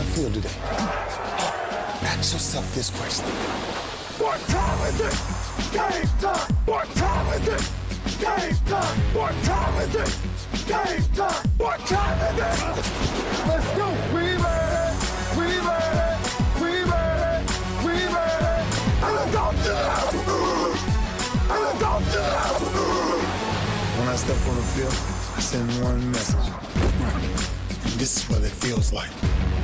I feel today? Ask yourself this question. What time is it? Game time. What time is it? Game time. What time is it? Game time. What time is it? Let's go. We ready. We ready. We ready. We ready. And let's go to And go to When I step on the field, I send one message. This is what it feels like.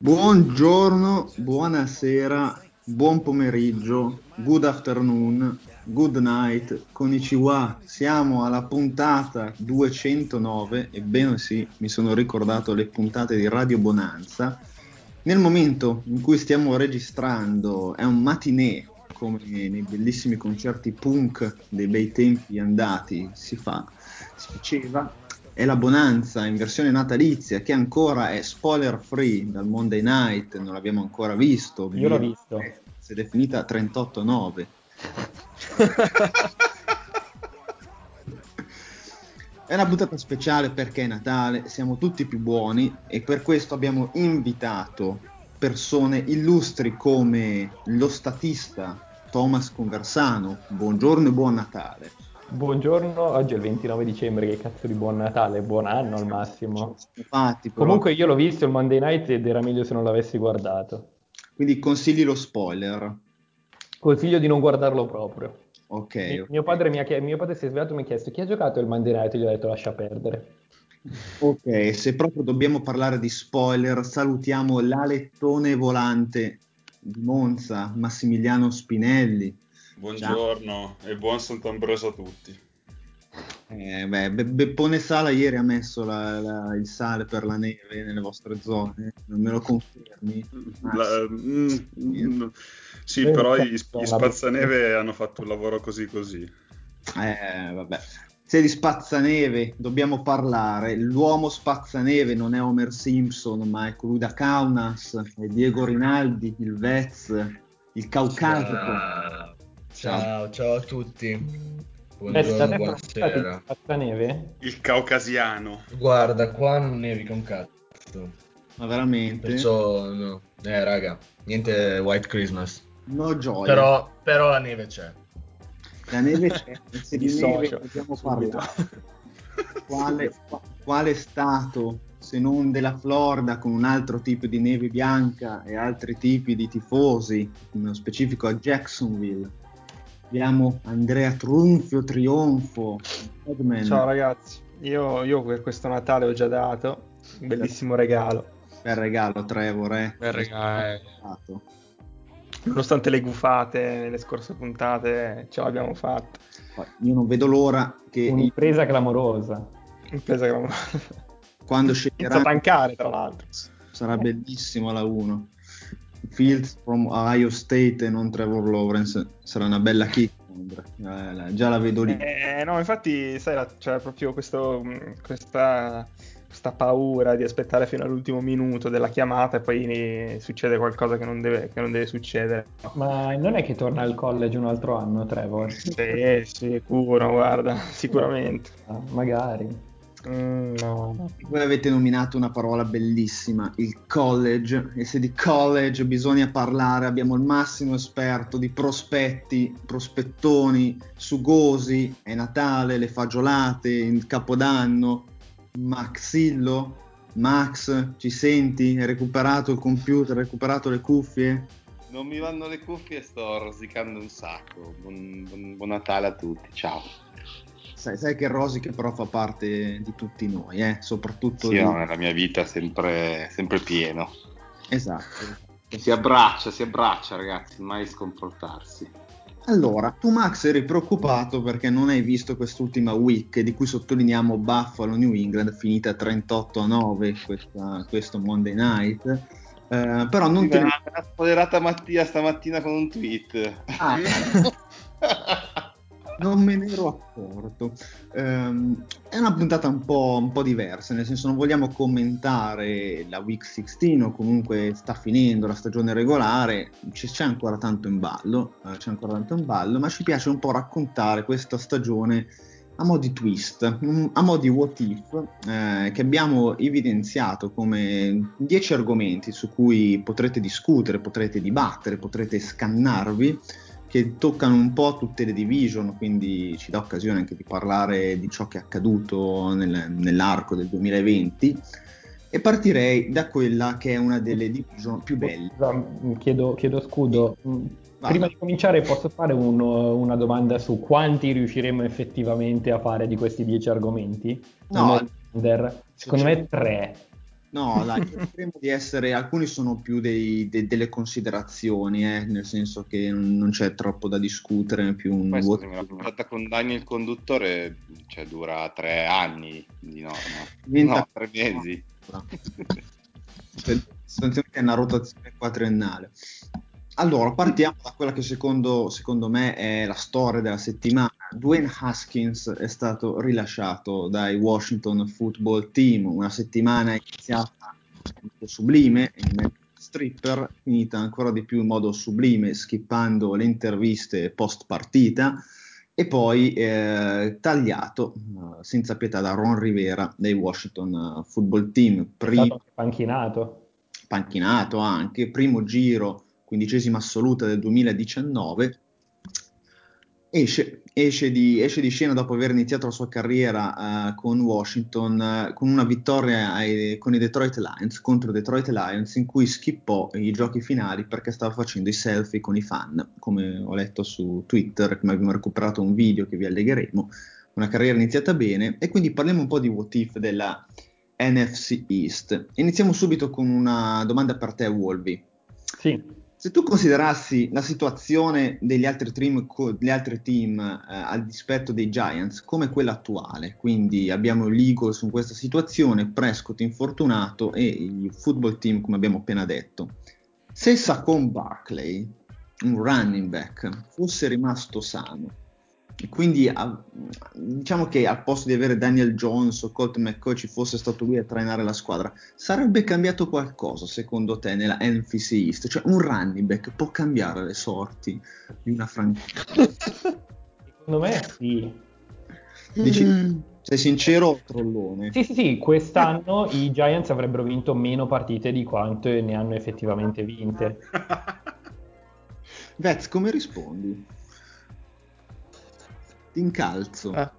Buongiorno, buonasera, buon pomeriggio, good afternoon, good night, konnichiwa. Siamo alla puntata 209, ebbene sì, mi sono ricordato le puntate di Radio Bonanza. Nel momento in cui stiamo registrando è un matinee, come nei bellissimi concerti punk dei bei tempi andati si fa, si faceva, è la Bonanza in versione natalizia che ancora è spoiler free dal Monday Night, non l'abbiamo ancora visto. Io l'ho visto. Si è definita 38-9. È una puntata speciale perché è Natale, siamo tutti più buoni e per questo abbiamo invitato persone illustri come lo statista Thomas Conversano. Buongiorno e buon Natale. Buongiorno, oggi è il 29 dicembre, che cazzo di buon Natale, buon anno al massimo. Infatti, però... Comunque io l'ho visto il Monday Night ed era meglio se non l'avessi guardato. Quindi consigli lo spoiler. Consiglio di non guardarlo proprio. Ok. Mi- okay. Mio, padre mi ha mio padre si è svegliato e mi ha chiesto chi ha giocato il Monday Night e gli ho detto lascia perdere. Ok, se proprio dobbiamo parlare di spoiler, salutiamo l'alettone volante di Monza, Massimiliano Spinelli. Buongiorno Ciao. e buon Sant'Ambrosio a tutti. Eh, beh, Be- Beppone Sala ieri ha messo la, la, il sale per la neve nelle vostre zone, non me lo confermi? La, mm, mm, sì, però gli, gli spazzaneve hanno fatto un lavoro così così. Eh, vabbè. Se di spazzaneve dobbiamo parlare, l'uomo spazzaneve non è Homer Simpson, ma è colui da Kaunas, è Diego Rinaldi, il Vez, il Caucasico. Ciao. Ciao, ciao a tutti. Buongiorno, buonasera. neve? Il caucasiano. Guarda, qua non nevica un cazzo. Ma veramente? Perciò, no. Eh, raga, niente White Christmas. No gioia. Però, però la neve c'è. La neve c'è, se di neve dobbiamo parlare. Quale, quale stato, se non della Florida, con un altro tipo di neve bianca e altri tipi di tifosi, nello specifico a Jacksonville, Abbiamo Andrea Trunfio, Trionfo. Edman. Ciao ragazzi, io, io, per questo Natale ho già dato un bellissimo regalo. Bel regalo Trevor, eh. Bel regalo. Nonostante le gufate nelle scorse puntate, ce l'abbiamo fatta. Io non vedo l'ora che... Un'impresa clamorosa. Un'impresa clamorosa. Quando sceglierà... Senza tankare, tra l'altro. Sarà bellissimo la 1. Fields from Ohio State e non Trevor Lawrence. Sarà una bella kick eh, già la vedo lì. Eh, no infatti sai c'è cioè, proprio questo, questa, questa, paura di aspettare fino all'ultimo minuto della chiamata e poi succede qualcosa che non deve, che non deve succedere. Ma non è che torna al college un altro anno Trevor? sì sicuro guarda sicuramente. Ah, magari Mm, no. Voi avete nominato una parola bellissima, il college, e se di college bisogna parlare, abbiamo il massimo esperto di prospetti, prospettoni, sugosi, è Natale, le fagiolate, il Capodanno, Maxillo, Max, ci senti? Hai recuperato il computer, hai recuperato le cuffie? Non mi vanno le cuffie, sto rosicando un sacco. Buon, buon, buon Natale a tutti, ciao. Sai, sai, che Rosic però fa parte di tutti noi, eh? soprattutto sì, di... no, nella mia vita sempre, sempre pieno. Esatto. Si abbraccia, si abbraccia ragazzi, mai sconfortarsi. Allora, tu Max eri preoccupato perché non hai visto quest'ultima week di cui sottolineiamo Buffalo New England finita 38 a 9 questa, questo Monday Night Eh, però non Sì, te ma ne... ha spoilerata Mattia stamattina con un tweet. Ah, non me ne ero accorto. Ehm, è una puntata un po', un po' diversa, nel senso non vogliamo commentare la Week 16 o comunque sta finendo la stagione regolare, c- c'è ancora tanto in ballo, eh, c'è ancora tanto in ballo, ma ci piace un po' raccontare questa stagione a mo' di twist, mm, a mo' di what if, eh, che abbiamo evidenziato come 10 argomenti su cui potrete discutere, potrete dibattere, potrete scannarvi che toccano un po' tutte le division, quindi ci dà occasione anche di parlare di ciò che è accaduto nel- nell'arco del 2020 e partirei da quella che è una delle division più belle. Chiedo, chiedo scudo. Mm, Vai. Prima di cominciare posso fare un- una domanda su quanti riusciremo effettivamente a fare di questi dieci argomenti? No. Secondo me tre. No, dai, cercheremo di essere, alcuni sono più dei- de- delle considerazioni, eh, nel senso che non, c'è troppo da discutere, più un Poi scusami, la puntata con Daniel Conduttore cioè, dura tre anni di norma. Diventa- No, tre mesi. Cioè, sostanzialmente è una rotazione quadriennale. Allora, partiamo da quella che secondo, secondo me è la storia della settimana. Dwayne Haskins è stato rilasciato dai Washington Football Team, una settimana iniziata in modo sublime, in stripper, finita ancora di più in modo sublime, skippando le interviste post partita e poi eh, tagliato eh, senza pietà da Ron Rivera dei Washington eh, Football Team, anche panchinato. panchinato anche, primo giro, quindicesima assoluta del 2019, esce, esce, di, esce di scena dopo aver iniziato la sua carriera eh, con Washington eh, con una vittoria ai- con i Detroit Lions contro i Detroit Lions in cui skippò i giochi finali perché stava facendo i selfie con i fan, come ho letto su Twitter, come abbiamo recuperato un video che vi allegheremo, una carriera iniziata bene e quindi parliamo un po' di what if della NFC East. Iniziamo subito con una domanda per te, Wolby. Sì, Se tu considerassi la situazione degli altri team, degli altri team eh, al dispetto dei Giants come quella attuale, quindi abbiamo gli Eagles in questa situazione, Prescott infortunato e il football team come abbiamo appena detto, se Saquon Barkley, un running back, fosse rimasto sano, quindi a- diciamo che al posto di avere Daniel Jones o Colt McCoy ci fosse stato lui a trainare la squadra, sarebbe cambiato qualcosa secondo te nella NFC East? Cioè un running back può cambiare le sorti di una franchigia? secondo me sì. Dici, Mm. sei sincero o trollone? Sì, sì, sì, quest'anno i Giants avrebbero vinto meno partite di quanto ne hanno effettivamente vinte. Vez, come rispondi? Ti incalzo. Ah.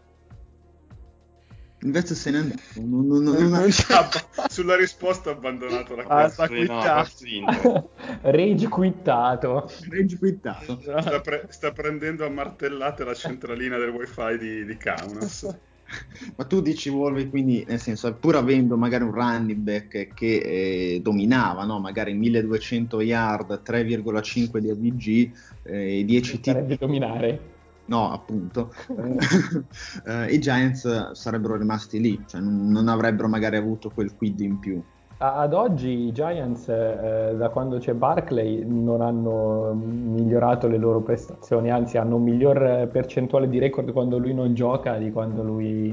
Vez se n'è andato. Non, non- non- non Abba- Sulla risposta ha abbandonato la Ah, quittando. questo Inter. Rage quittato. Rage quittato. Sta, pre- sta prendendo a martellate la centralina del wifi di, di Kaunas. Ma tu dici Wolverine, quindi nel senso, pur avendo magari un running back che eh, dominava, no? magari 1200 yard, 3,5 di AVG, eh, 10 tiri, dominare. No appunto, eh, i Giants sarebbero rimasti lì, cioè non, non avrebbero magari avuto quel quid in più. Ad oggi i Giants, eh, da quando c'è Barclay, non hanno migliorato le loro prestazioni, anzi hanno un miglior eh, percentuale di record quando lui non gioca di quando lui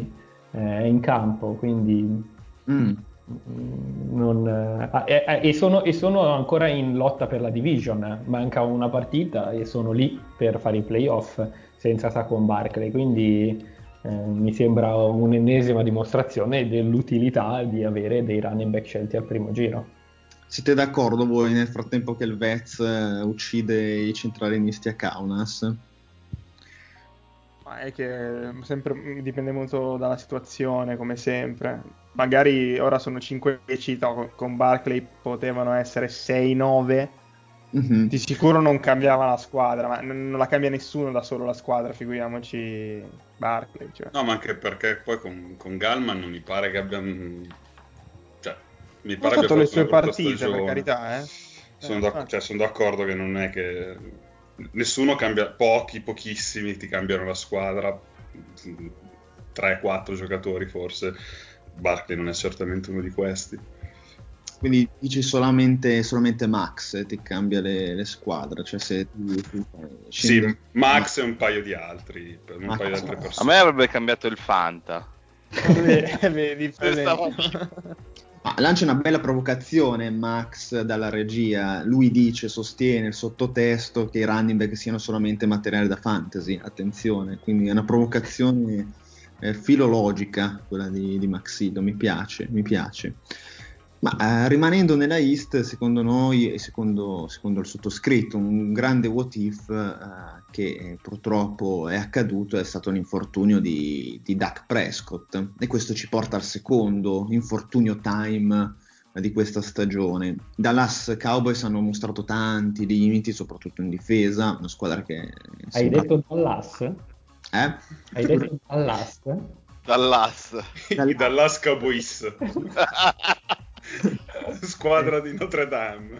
eh, è in campo, quindi Mm. non, eh, ah, e, e sono, e sono ancora in lotta per la division, manca una partita e sono lì per fare i playoff senza Saquon Barclay, quindi eh, mi sembra un'ennesima dimostrazione dell'utilità di avere dei running back scelti al primo giro. Siete d'accordo voi nel frattempo che il Vez eh, uccide i centralinisti a Kaunas? Ma è che sempre, dipende molto dalla situazione, come sempre. Magari ora sono 5-10, no, con Barclay potevano essere 6-9. Mhm. Di sicuro non cambiava la squadra, ma non la cambia nessuno da solo la squadra, figuriamoci Barclay. Cioè. No, ma anche perché poi con, con Galman non mi pare che abbia... Cioè, mi Ha pare abbia fatto le fatto sue partite, per carità, eh. Sono, Eh, d'ac- infatti. cioè, sono d'accordo che non è che nessuno cambia, pochi, pochissimi ti cambiano la squadra, 3-4 giocatori forse. Barkley non è certamente uno di questi. Quindi dici solamente, solamente Max e ti cambia le, le squadre. Cioè se tu, tu sì, Max e un paio di altri, un Max. paio di altre persone. A me avrebbe cambiato il Fanta. Vedi, Stavo- Ma lancia una bella provocazione Max dalla regia. Lui dice, sostiene il sottotesto che i running back siano solamente materiale da fantasy. Attenzione, quindi è una provocazione eh, filologica quella di, di Maxido. Mi piace, mi piace. Ma eh, rimanendo nella East, secondo noi e secondo, secondo il sottoscritto, un grande what if eh, che purtroppo è accaduto è stato l'infortunio di, di Dak Prescott e questo ci porta al secondo infortunio time di questa stagione. Dallas Cowboys hanno mostrato tanti limiti, soprattutto in difesa, una squadra che... Hai sembra- detto Dallas? Eh? Hai detto Dallas? Dall'As. I Dallas Cowboys, squadra di Notre Dame.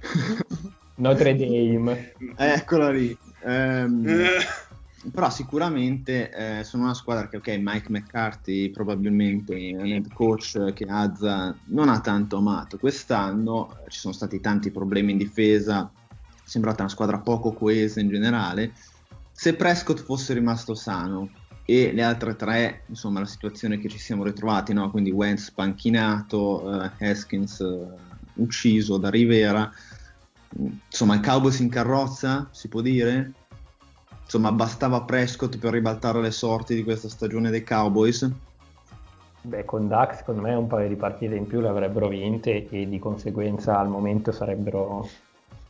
Notre Dame. Eccola lì. Eh, Però sicuramente eh, sono una squadra che, ok, Mike McCarthy probabilmente è un head coach che Azza non ha tanto amato. Quest'anno eh, ci sono stati tanti problemi in difesa, è sembrata una squadra poco coesa in generale. Se Prescott fosse rimasto sano e le altre tre, insomma, la situazione che ci siamo ritrovati, no? quindi Wentz panchinato, eh, Haskins eh, ucciso da Rivera, insomma, il Cowboys in carrozza, si può dire? Insomma, bastava Prescott per ribaltare le sorti di questa stagione dei Cowboys. Beh, con Dak secondo me un paio di partite in più le avrebbero vinte e di conseguenza al momento sarebbero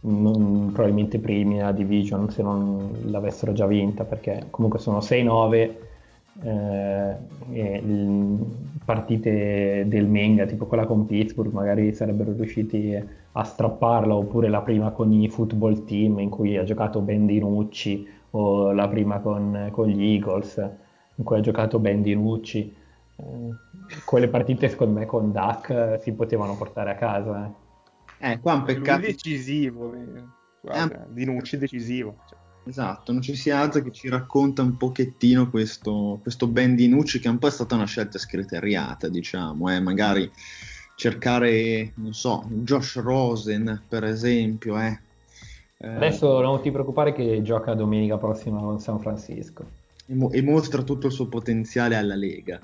non- probabilmente primi nella division se non l'avessero già vinta perché comunque sono 6-9 eh, partite del Menga tipo quella con Pittsburgh magari sarebbero riusciti a strapparla oppure la prima con i football team in cui ha giocato Ben Dinucci o la prima con, con gli Eagles in cui ha giocato Ben Dinucci eh, quelle partite secondo me con Dak eh, si potevano portare a casa. eh. Eh, qua è un Lui peccato. decisivo, eh. guarda, Dinucci decisivo. Cioè, Esatto, non ci si alza che ci racconta un pochettino questo, questo Ben Dinucci che un po' è stata una scelta scriteriata, diciamo, eh, magari cercare, non so, Josh Rosen per esempio, eh. Eh, Adesso non ti preoccupare che gioca domenica prossima con San Francisco. e, mo- e mostra tutto il suo potenziale alla Lega.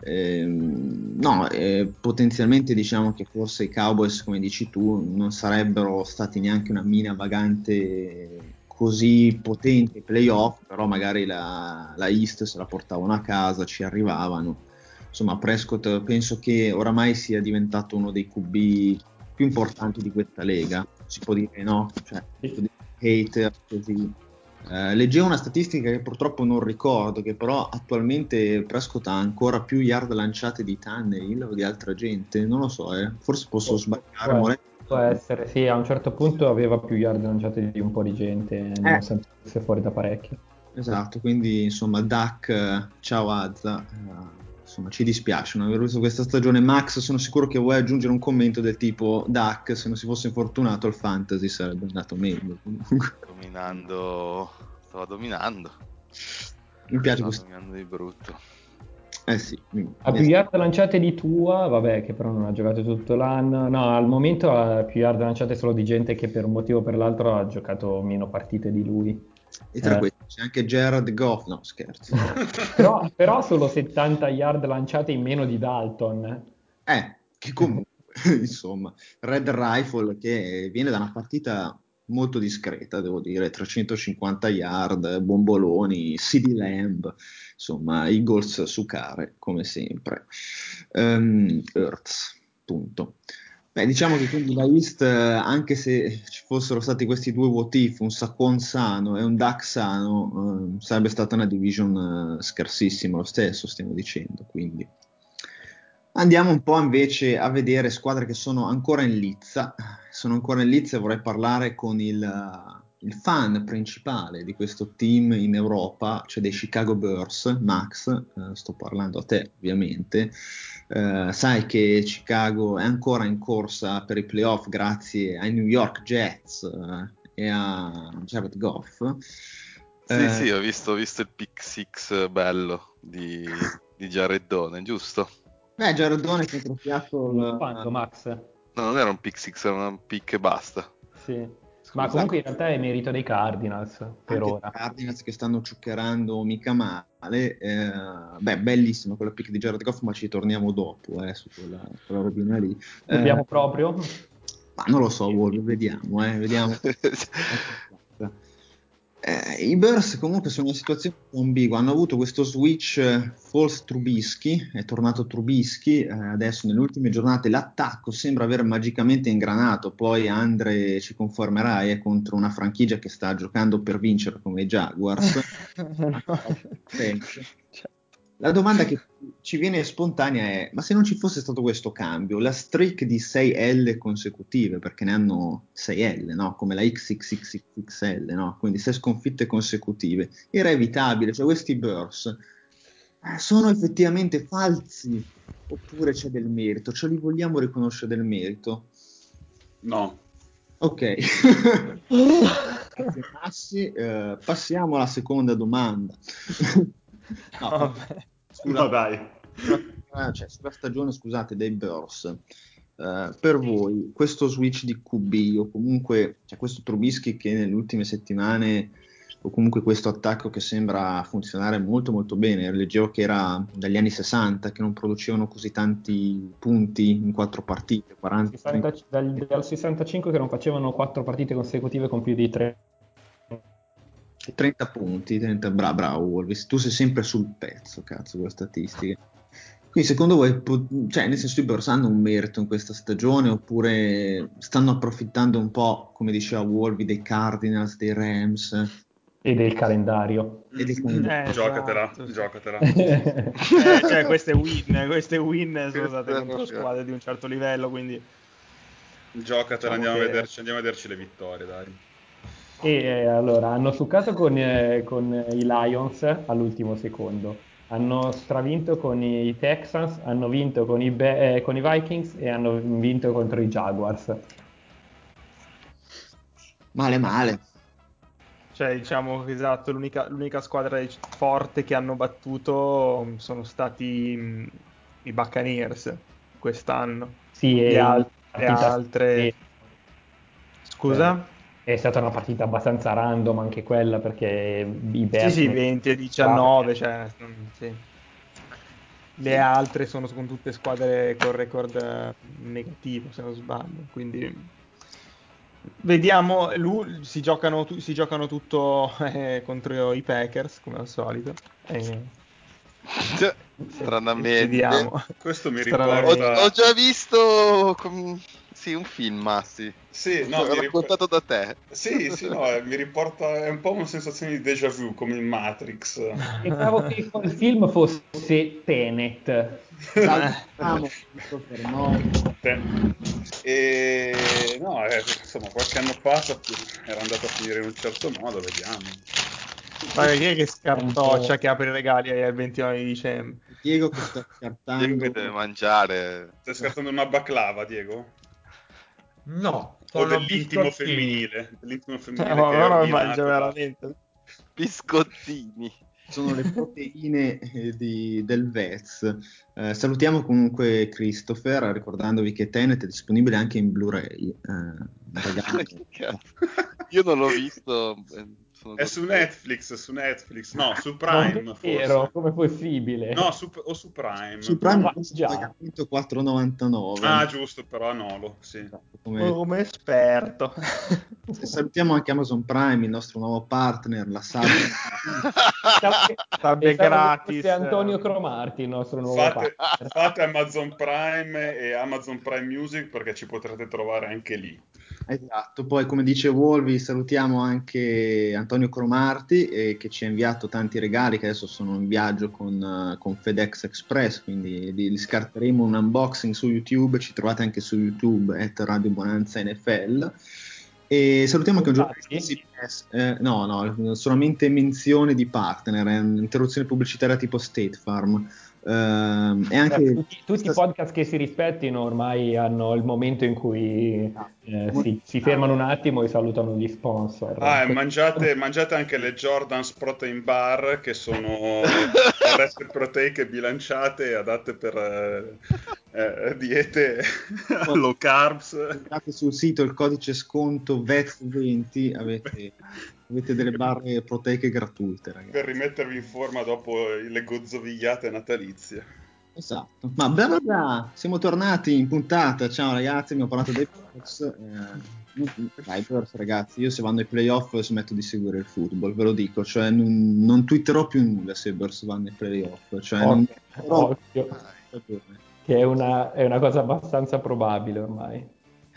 Ehm, no, eh, potenzialmente diciamo che forse i Cowboys, come dici tu, non sarebbero stati neanche una mina vagante così potente playoff, però magari la, la East se la portavano a casa, ci arrivavano. Insomma, Prescott penso che oramai sia diventato uno dei QB più importanti di questa lega, si può dire no? Cioè, hater così. Eh, leggevo una statistica che purtroppo non ricordo, che però attualmente Prescott ha ancora più yard lanciate di Tannehill o di altra gente, non lo so, eh. forse posso Può- sbagliare. Può- essere, sì, a un certo punto aveva più yard lanciate di un po' di gente, nonostante fosse fuori da parecchio. Esatto, quindi insomma Duck, eh, ciao Azza, eh, insomma ci dispiace non aver visto questa stagione. Max, sono sicuro che vuoi aggiungere un commento del tipo Duck, se non si fosse infortunato il fantasy sarebbe andato meglio. Dominando. Stava dominando. mi piace Stava questo. dominando di brutto. Eh sì, mi- Ha più yard lanciate di tua, vabbè, che però non ha giocato tutto l'anno. No, al momento ha più yard lanciate solo di gente che per un motivo o per l'altro ha giocato meno partite di lui. E tra Eh. questi c'è anche Gerard Goff, no scherzo. Però, però solo 70 yard lanciate in meno di Dalton. Eh, che comunque, insomma, Red Rifle che viene da una partita molto discreta, devo dire, 350 yard, bomboloni, CD Lamb, insomma, Eagles su care, come sempre. Ehm, Earths, punto. Beh, diciamo che quindi la East, eh, anche se ci fossero stati questi due what if, un Saquon sano e un Duck sano, eh, sarebbe stata una division eh, scarsissima lo stesso, stiamo dicendo, quindi... Andiamo un po' invece a vedere squadre che sono ancora in lizza. Sono ancora in lizza e vorrei parlare con il, il fan principale di questo team in Europa, cioè dei Chicago Bears, Max, eh, sto parlando a te ovviamente. Eh, sai che Chicago è ancora in corsa per i playoff grazie ai New York Jets eh, e a Jared Goff. Sì, Eh, sì, ho visto, ho visto il pick six bello di, di Jareddone, giusto? Beh, Giardone si è trofeato il- Quando, Max? No, non era un pick six, era un pick e basta. Sì. Ma comunque in realtà è merito dei Cardinals per Anche ora. i Cardinals che stanno ciuccherando mica male. eh, beh, bellissima quella pick di Jared Goff, ma ci torniamo dopo eh, su quella, quella robina lì. Eh, Dobbiamo proprio? Ma non lo so, Wolf, vediamo, eh, vediamo. Eh, I Bears comunque sono in una situazione ambigua, hanno avuto questo switch eh, false Trubisky, è tornato Trubisky, eh, adesso nelle ultime giornate l'attacco sembra aver magicamente ingranato, poi Andre ci confermerà, è contro una franchigia che sta giocando per vincere come i Jaguars. La domanda che ci viene spontanea è: ma se non ci fosse stato questo cambio, la streak di 6 L consecutive, perché ne hanno 6 L, no? come la XXXXL, no? quindi 6 sconfitte consecutive, era evitabile? Cioè, questi burst eh, sono effettivamente falsi oppure c'è del merito? Ce li vogliamo riconoscere del merito? No. Ok, Grazie, Massi. Eh, passiamo alla seconda domanda. No, Vabbè. sulla- No, dai. Ah, cioè, sulla stagione, scusate, dei Burrs, eh, per voi questo switch di QB o comunque cioè, questo Trubisky che nelle ultime settimane o comunque questo attacco che sembra funzionare molto molto bene, leggevo che era dagli anni 60 che non producevano così tanti punti in quattro partite, 40 60 dal, dal 65 che non facevano 4 partite consecutive con più di 3. 30 punti, 30, bra- bravo Wolves, tu sei sempre sul pezzo, cazzo, con le statistiche. Quindi secondo voi, po- cioè nel senso i Bears hanno un merito in questa stagione oppure stanno approfittando un po', come diceva Wolvi, dei Cardinals, dei Rams E del calendario. e dei Eh, giocatela, esatto, giocatela. Eh, cioè, queste win, queste win sono state Queste contro squadre di un certo livello, quindi Giocatela, Diciamo andiamo, che- a vederci, andiamo a vederci le vittorie, dai. E eh, allora hanno succato con, eh, con i Lions all'ultimo secondo, hanno stravinto con i Texans, hanno vinto con i, Be- eh, con i Vikings e hanno vinto contro i Jaguars. Male male. cioè, diciamo che esatto, l'unica, l'unica squadra forte che hanno battuto mh, sono stati mh, i Buccaneers quest'anno. Sì, e al- partita- altre- sì, Scusa? È stata una partita abbastanza random anche quella perché i Sì, Bears sì, ne- 20 e 19, cioè, sì. Le altre sono con tutte squadre con record eh, negativo, se non sbaglio. Quindi vediamo, lu- si giocano, si giocano tutto eh, contro i Packers, come al solito. E Stranamente. vediamo. Questo mi Ho, Stranamente. riporta... ho già visto com- sì, un film, Massi. Sì, no, mi raccontato da te. Sì, sì, no, eh, mi riporta... È un po' una sensazione di déjà vu, come in Matrix. Pensavo che il film fosse Tenet. Christopher Nolan. Te- E no, eh, insomma, qualche anno fa era andato a finire in un certo modo, vediamo. Ma chi è che scartoccia che apre i regali al 29 di dicembre? Diego che sta Diego scartando che deve mangiare. Stai scartando una baklava, Diego? No, O biscottini. femminile? Dell'intimo femminile No, no, no, da- veramente. Biscottini. sono le proteine eh, di- del Vez. Eh, salutiamo comunque Christopher, ricordandovi che Tenet è disponibile anche in Blu-ray. Eh, ragazzi, Che cazzo. Io non l'ho visto. Sono È su. Netflix, su Netflix, no, su Prime Non è vero, forse. come possibile? No, su, o su Prime. su Prime Ma costa già. pagamento 4,99. Ah, giusto, però a Nolo, sì. Esatto, come- Come esperto. Salutiamo anche Amazon Prime, il nostro nuovo partner, la Sab. Pensavo che- Sarebbe pensavo che gratis. fosse Antonio Cromarti, il nostro nuovo Fate, partner. fate Amazon Prime e Amazon Prime Music perché ci potrete trovare anche lì. Esatto, poi come dice Wolvi salutiamo anche Antonio Cromarti eh, che ci ha inviato tanti regali che adesso sono in viaggio con, eh, con FedEx Express, quindi li, li scarteremo un unboxing su YouTube, ci trovate anche su YouTube, at Radio Bonanza NFL. E salutiamo anche un giornalista. CBS, eh, no, no, solamente menzione di partner, è un'interruzione pubblicitaria tipo State Farm. Ehm, e anche tutti, tutti i podcast che si rispettino ormai hanno il momento in cui eh, si, si fermano un attimo e salutano gli sponsor. Ah, e mangiate, mangiate anche le Jordans Protein Bar che sono rette proteiche bilanciate e adatte per, eh, eh, diete low carbs. Andate sul sito il codice sconto VET20, avete, avete delle barre proteiche gratuite, ragazzi. Per rimettervi in forma dopo le gozzovigliate natalizie. Esatto, ma bla bla bla, siamo tornati in puntata. Ciao ragazzi, abbiamo parlato dei Pirates. Eh, dai, Pirates, ragazzi, io se vanno ai playoff smetto di seguire il football, ve lo dico. Cioè, non, non twitterò più nulla se i Bears vanno ai playoff. Cioè, non Occhio, occhio. Che è una, è una cosa abbastanza probabile ormai.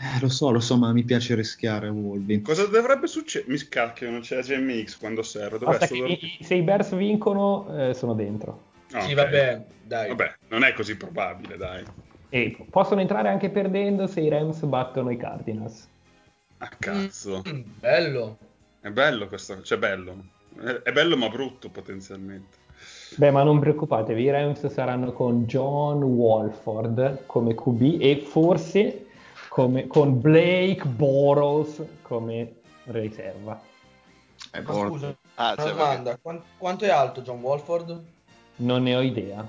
Eh, lo so, lo so, ma mi piace rischiare a Wolby. Cosa dovrebbe succedere? Mi scacchio, non c'è GMX quando serve. Dov'è Basta solo- che i- se i Bears vincono, eh, sono dentro. Ah, Sì, ok. vabbè, dai. Vabbè, non è così probabile, dai. E possono entrare anche perdendo se i Rams battono i Cardinals. A cazzo. Mm, bello. È bello questo, cioè bello. È, è bello ma brutto potenzialmente. Beh, ma non preoccupatevi, i Rams saranno con John Walford come QB e forse come- con Blake Boros come riserva. Eh, Ma scusa, Ah, una cioè, domanda. Quan- quanto è alto John Walford? Non ne ho idea.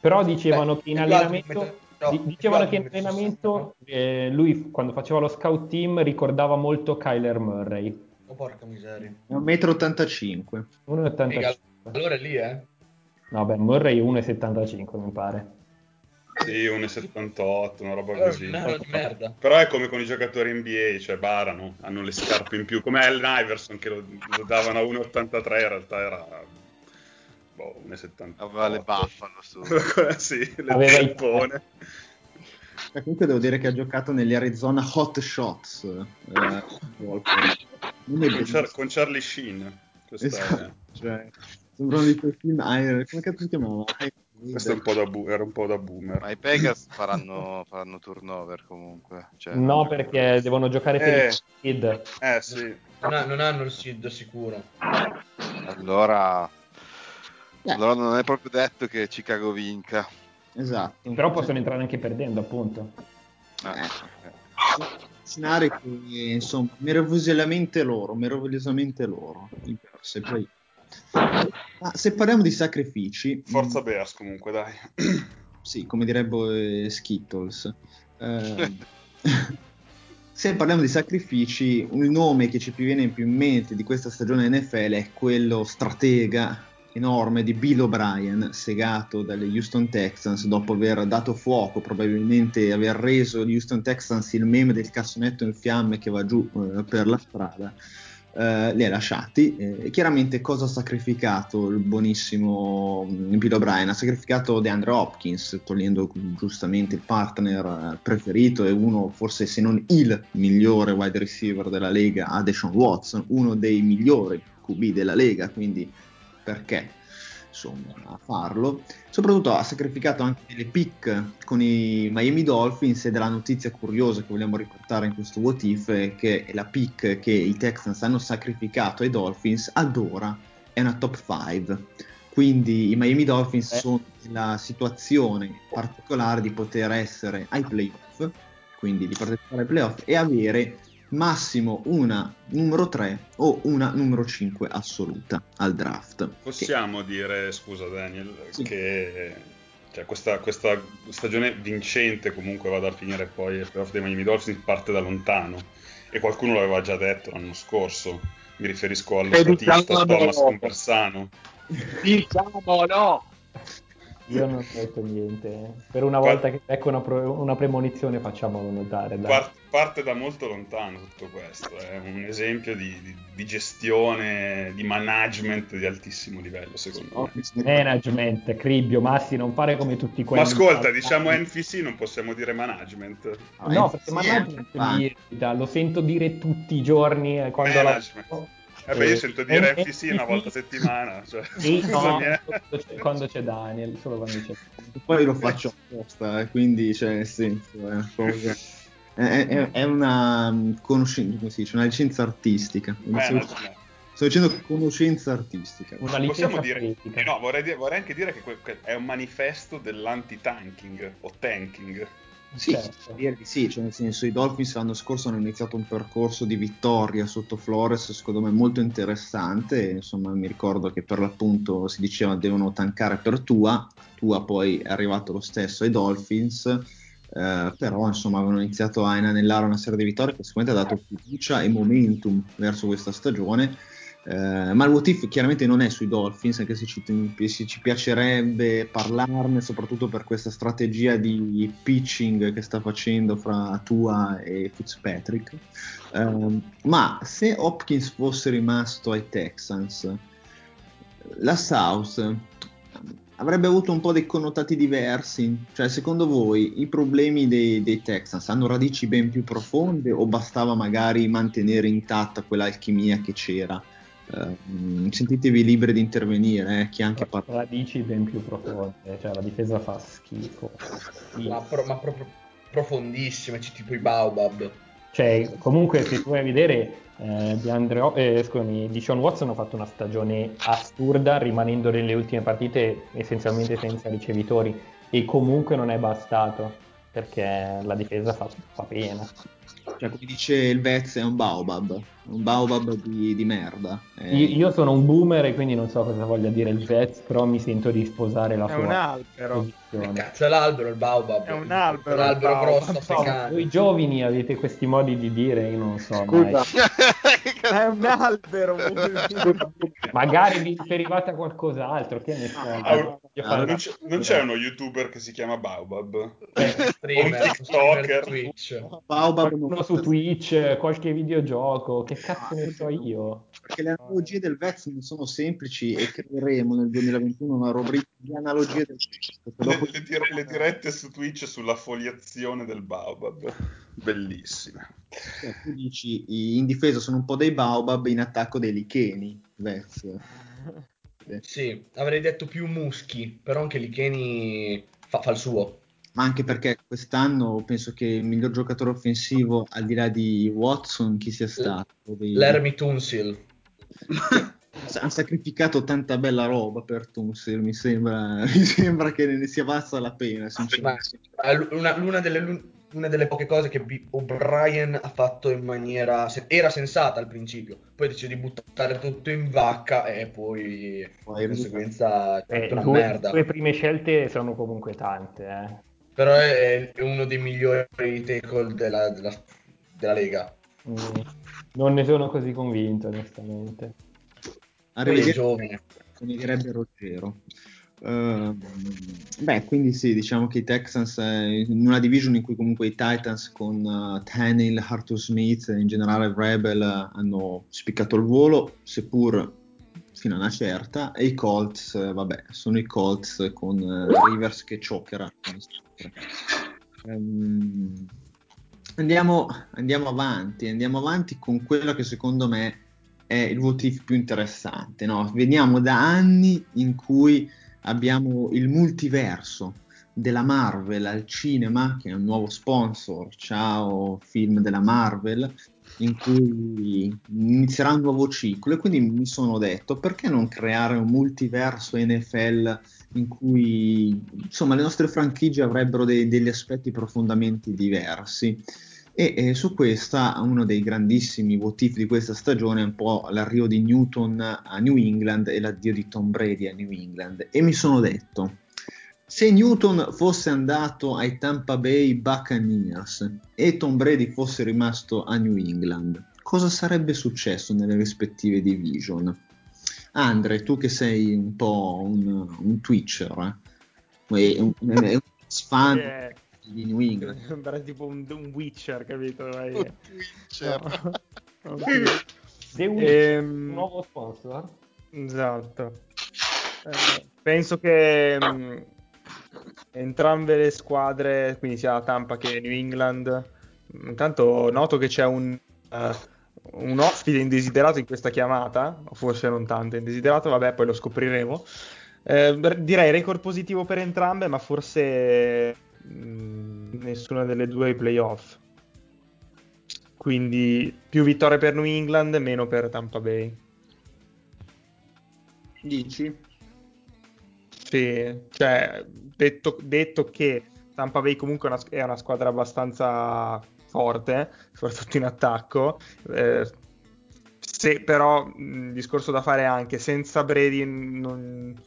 Però dicevano Beh, che in allenamento, un metro- no, dicevano che in allenamento eh, lui quando faceva lo scout team ricordava molto Kyler Murray. Oh, porca miseria. È 1,85 m. 1,85 Figa, allora è lì, eh? No, beh, Murray 1,75 mi pare. Sì, 1,78, una roba Allora, così. un nano di merda. Però è come con i giocatori NBA, cioè barano, hanno le scarpe in più, come Allen Iverson che lo, lo davano a 1,83, in realtà era boh, 1,78. Aveva le buffalo su. sì, le Aveva i- peppone. Eh, Comunque devo dire che ha giocato negli Arizona Hot Shots. eh, Con, Char- con Charlie Sheen. Esatto, è- cioè, sembrano di quei film come cazzo si chiamava? Questo è un po' da bu- era un po' da boomer. Ma i Pegas faranno, faranno turnover comunque. Cioè, No, perché devono giocare per Eh. il Kid. Eh sì, Non, ha- non hanno il SID sicuro. Allora, Eh. allora non è proprio detto che Chicago vinca. Esatto. Però possono entrare anche perdendo, appunto. Eh, scenari che insomma meravigliosamente loro, meravigliosamente loro. i poi- Ma se parliamo di sacrifici, forza mh, Bears comunque, dai. sì, come direbbe eh, Skittles. eh, se parliamo di sacrifici, il nome che ci viene più in mente di questa stagione NFL è quello stratega enorme di Bill O'Brien, segato dalle Houston Texans dopo aver dato fuoco, probabilmente aver reso gli Houston Texans il meme del cassonetto in fiamme che va giù eh, per la strada. Eh, li ha lasciati. Eh, chiaramente cosa ha sacrificato il buonissimo mm, Bill O'Brien? Ha sacrificato DeAndre Hopkins, togliendo mm, giustamente il partner eh, preferito e uno, forse se non il migliore wide receiver della Lega, a Watson, uno dei migliori QB della Lega, quindi perché? Insomma, a farlo. Soprattutto ha sacrificato anche delle pick con i Miami Dolphins e della notizia curiosa che vogliamo riportare in questo what if è che la pick che i Texans hanno sacrificato ai Dolphins ad ora è una top 5. Quindi i Miami Dolphins Eh. sono nella situazione particolare di poter essere ai playoff, quindi di partecipare ai playoff e avere massimo una numero 3 o una numero 5 assoluta al draft. Possiamo dire, scusa Daniel, Sì. che cioè, questa, questa stagione vincente comunque vada a finire poi il playoff dei Miami Dolphins parte da lontano e qualcuno l'aveva già detto l'anno scorso. Mi riferisco allo E statista diciamo- Thomas Conversano. Diciamo no! Io non ho detto niente. Per una volta che ecco una, pro- una premonizione facciamolo notare. Dai. Par- parte da molto lontano tutto questo, è un esempio di, di- di gestione, di management di altissimo livello secondo me. Management, Cribbio, Massi, non fare come tutti quelli. Ma ascolta, diciamo NFC, non possiamo dire management. No, perché Sì, management mi irrita, lo sento dire tutti i giorni eh, quando Management. la... Eh beh, io Eh, sento dire eh, NFC una volta a settimana. Cioè, Sì, no, eh. quando c'è- quando c'è Daniel, solo quando c'è poi lo faccio apposta, eh, quindi cioè, nel senso, è una cosa- è, è- è una mm, conoscenza, come si dice, una licenza artistica. Sto, Management. sto dicendo conoscenza artistica. una licenza Possiamo dire, eh no, vorrei, dire- vorrei anche dire che è un manifesto dell'anti-tanking o tanking. Sì, Certo. sì, cioè nel senso i Dolphins l'anno scorso hanno iniziato un percorso di vittoria sotto Flores secondo me molto interessante, insomma mi ricordo che per l'appunto si diceva devono tankare per Tua, Tua poi è arrivato lo stesso ai Dolphins, eh, però insomma avevano iniziato a inanellare una serie di vittorie che sicuramente ha dato fiducia e momentum verso questa stagione. Eh, ma il what if chiaramente non è sui Dolphins, anche se ci, se ci piacerebbe parlarne, soprattutto per questa strategia di pitching che sta facendo fra Tua e Fitzpatrick. Eh, ma se Hopkins fosse rimasto ai Texans, la South avrebbe avuto un po' dei connotati diversi. Cioè, secondo voi i problemi dei, dei, Texans hanno radici ben più profonde o bastava magari mantenere intatta quell'alchimia che c'era? Uh, sentitevi liberi di intervenire, eh, chi anche parla. Radici ben più profonde, cioè la difesa fa schifo. Ma, pro, ma proprio profondissime, tipo i Baobab. Cioè, comunque, se tu vai a vedere, eh, di Andreo, eh, scusami, di Sean Watson ha fatto una stagione assurda, rimanendo nelle ultime partite essenzialmente senza ricevitori, e comunque non è bastato, perché la difesa fa, fa pena. Cioè, come dice il Vez, è un baobab, un baobab di, di merda. È... Io, io, sono un boomer e quindi non so cosa voglia dire il Vez, però mi sento di sposare la è sua un albero. Che cazzo è l'albero, il baobab? È un albero. È un albero grosso africano. Voi giovani avete questi modi di dire, io non so Scusa. è un albero. Magari vi riferivate a qualcos'altro, che ne so. Ah, ah, non, c'è, non, c'è, uno youtuber che si chiama Baobab? Eh, streamer, un TikToker. Twitch. Baobab uno su Twitch, qualche videogioco, che cazzo ne so io? Perché le analogie del Vez non sono semplici e creeremo nel 2021 una rubrica di analogie del Vez. Le, le, dire, le, dirette su Twitch sulla foliazione del Baobab, bellissime. Cioè, tu dici in difesa sono un po' dei Baobab, in attacco dei licheni, Vez. Sì, avrei detto più muschi, però anche licheni fa, fa il suo ma anche perché quest'anno penso che il miglior giocatore offensivo al di là di Watson chi sia stato dei... Lermy Tunsil. Hanno sacrificato tanta bella roba per Tunsil mi sembra, mi sembra che ne sia valsa la pena sinceramente. Una, una, delle, una delle poche cose che B- O'Brien ha fatto in maniera era sensata al principio poi decide di buttare tutto in vacca e poi, poi in conseguenza eh, una due, merda. le prime scelte sono comunque tante eh però è, uno dei migliori tackle della, della, della Lega. Mm. Non ne sono così convinto, onestamente. Arrivederci, giovane. come direbbe Ruggero. Uh, beh, quindi sì, diciamo che i Texans eh, in una division in cui comunque i Titans con uh, Tannehill, Arthur Smith e in generale Rebel uh, hanno spiccato il volo, seppur fino a una certa, e i Colts, eh, vabbè, sono i Colts con uh, Rivers che chokerà. Um, andiamo, andiamo, avanti, andiamo avanti con quello che secondo me è il motivo più interessante. No? Veniamo da anni in cui abbiamo il multiverso della Marvel al cinema, che è un nuovo sponsor, ciao film della Marvel, in cui inizierà un nuovo ciclo e quindi mi sono detto perché non creare un multiverso NFL in cui insomma le nostre franchigie avrebbero dei, degli aspetti profondamente diversi? E, e su questa uno dei grandissimi motivi di questa stagione è un po' l'arrivo di Newton a New England e l'addio di Tom Brady a New England. E mi sono detto se Newton fosse andato ai Tampa Bay Buccaneers e Tom Brady fosse rimasto a New England, cosa sarebbe successo nelle rispettive division? Andre, tu che sei un po' un, un Twitcher, eh? un, un fan yeah. di New England. Sembra tipo un, un Witcher, capito? Un Witcher. No. okay. The Witcher, ehm... un nuovo sponsor? Esatto. Eh, penso che mh, mm, entrambe le squadre, quindi sia Tampa che New England, intanto noto che c'è un, uh, un ospite indesiderato in questa chiamata, o forse non tanto indesiderato, vabbè, poi lo scopriremo. Eh, direi record positivo per entrambe, ma forse mh, mm, nessuna delle due ai playoff. Quindi più vittorie per New England, meno per Tampa Bay. Dici? Sì, cioè, detto, detto che Tampa Bay comunque è una, è una, squadra abbastanza forte, soprattutto in attacco. Eh, se però il discorso da fare è anche senza Brady non,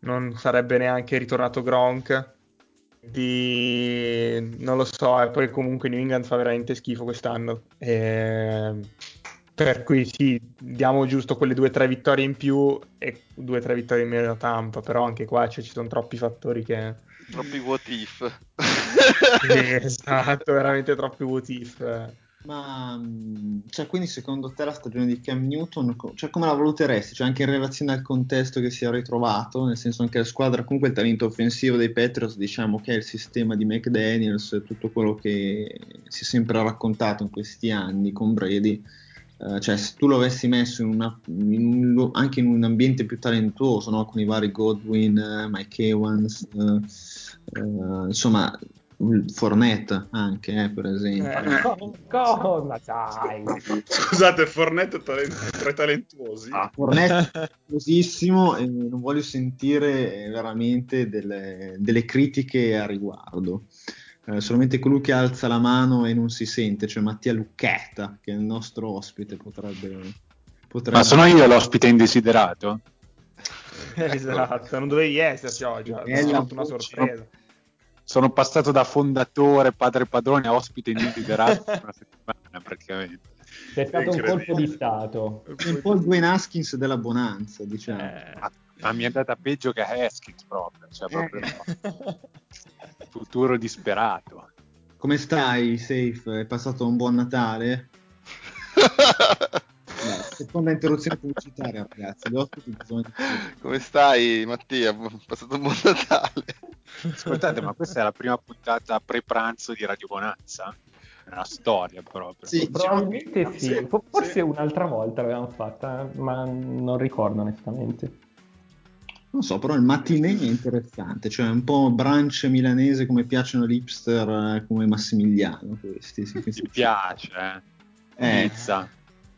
non, sarebbe neanche ritornato Gronk. quindi non lo so, e poi comunque New England fa veramente schifo quest'anno. E... Per cui sì, diamo giusto quelle due o tre vittorie in più e due o tre vittorie in meno da Tampa, però anche qua cioè, ci sono troppi fattori che... Troppi what if. Sì, esatto, veramente troppi what if. Ma cioè, quindi secondo te la stagione di Cam Newton, cioè, come la valuteresti? Cioè, anche in relazione al contesto che si è ritrovato, nel senso anche la squadra, comunque il talento offensivo dei Patriots, diciamo che è il sistema di McDaniels, tutto quello che si è sempre raccontato in questi anni con Brady. Uh, cioè, se tu lo avessi messo in una, in un, anche in un ambiente più talentuoso, no? con i vari Godwin, uh, Mike Evans, uh, insomma, Fornet anche, eh, per esempio. Eh, cosa dai? Scusate, Fornet è talent- tra talentuosi. Ah, Fornet è talentuosissimo e non voglio sentire veramente delle, delle critiche a riguardo. Eh, solamente colui che alza la mano e non si sente, cioè Mattia Lucchetta, che è il nostro ospite, potrebbe... potrebbe... Ma sono io l'ospite indesiderato? esatto, non dovevi esserci oggi, è una sorpresa sono passato da fondatore, padre padrone a ospite indesiderato per una settimana praticamente. C'è stato un colpo di stato. Un po' il Dwayne Haskins della Bonanza, diciamo. Eh, ma, ma, mi è andata peggio che Haskins proprio, cioè proprio eh. futuro disperato. Come stai, Safe? È passato un buon Natale? seconda interruzione pubblicitaria, ragazzi. Bisogna Come stai, Mattia? È passato un buon Natale. Ascoltate, ma questa è la prima puntata pre-pranzo di Radio Bonanza? È una storia proprio. Sì, probabilmente sì. sì. Forse sì. un'altra volta l'abbiamo fatta, ma non ricordo onestamente. Non so, però il mattinè è interessante, cioè un po' branch milanese come piacciono l'hipster eh, come Massimiliano. Questi, sì, questi. Mi piace, eh. eh. Pizza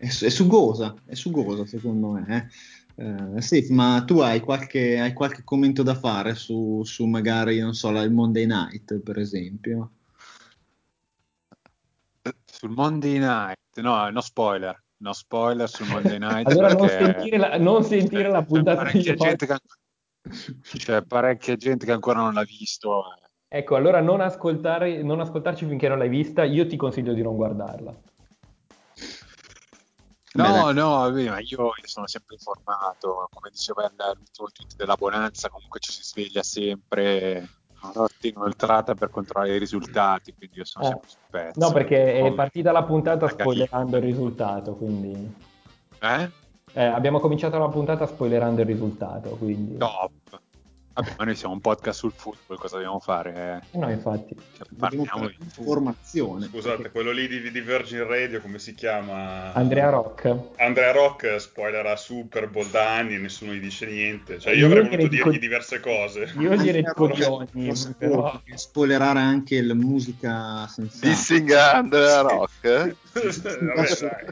è, è sugosa, è sugosa secondo me. Eh. Uh, Steve, ma tu hai qualche, hai qualche, commento da fare su, su magari, non so, il Monday Night, per esempio? Sul Monday Night, no, no spoiler, no spoiler sul Monday Night. allora non sentire la, non sentire la puntata di gente che, C'è parecchia gente che ancora non l'ha visto. Ecco, allora non, ascoltare, non ascoltarci finché non l'hai vista, io ti consiglio di non guardarla. No, no, io, io, sono sempre informato, come diceva l'ultimo tweet della Bonanza, comunque ci si sveglia sempre, non tengo il trata per controllare i risultati, quindi io sono eh. sempre sul pezzo. No, perché è partita la puntata spoilerando il risultato, quindi... Eh? Eh? Abbiamo cominciato la puntata spoilerando il risultato, quindi... Top. Vabbè, ma noi siamo un podcast sul football, cosa dobbiamo fare? Eh, no, infatti. Cioè, parliamo di informazione. Scusate, quello lì di, di, Virgin Radio, come si chiama? Andrea Rock. Andrea Rock spoilerà Super Bowl da anni e nessuno gli dice niente. Cioè, io, io avrei voluto dirgli co- diverse cose. Io direi coglioni, però... Spoilerare anche la musica sensata. Dissing Andrea Rock? Vabbè, cioè,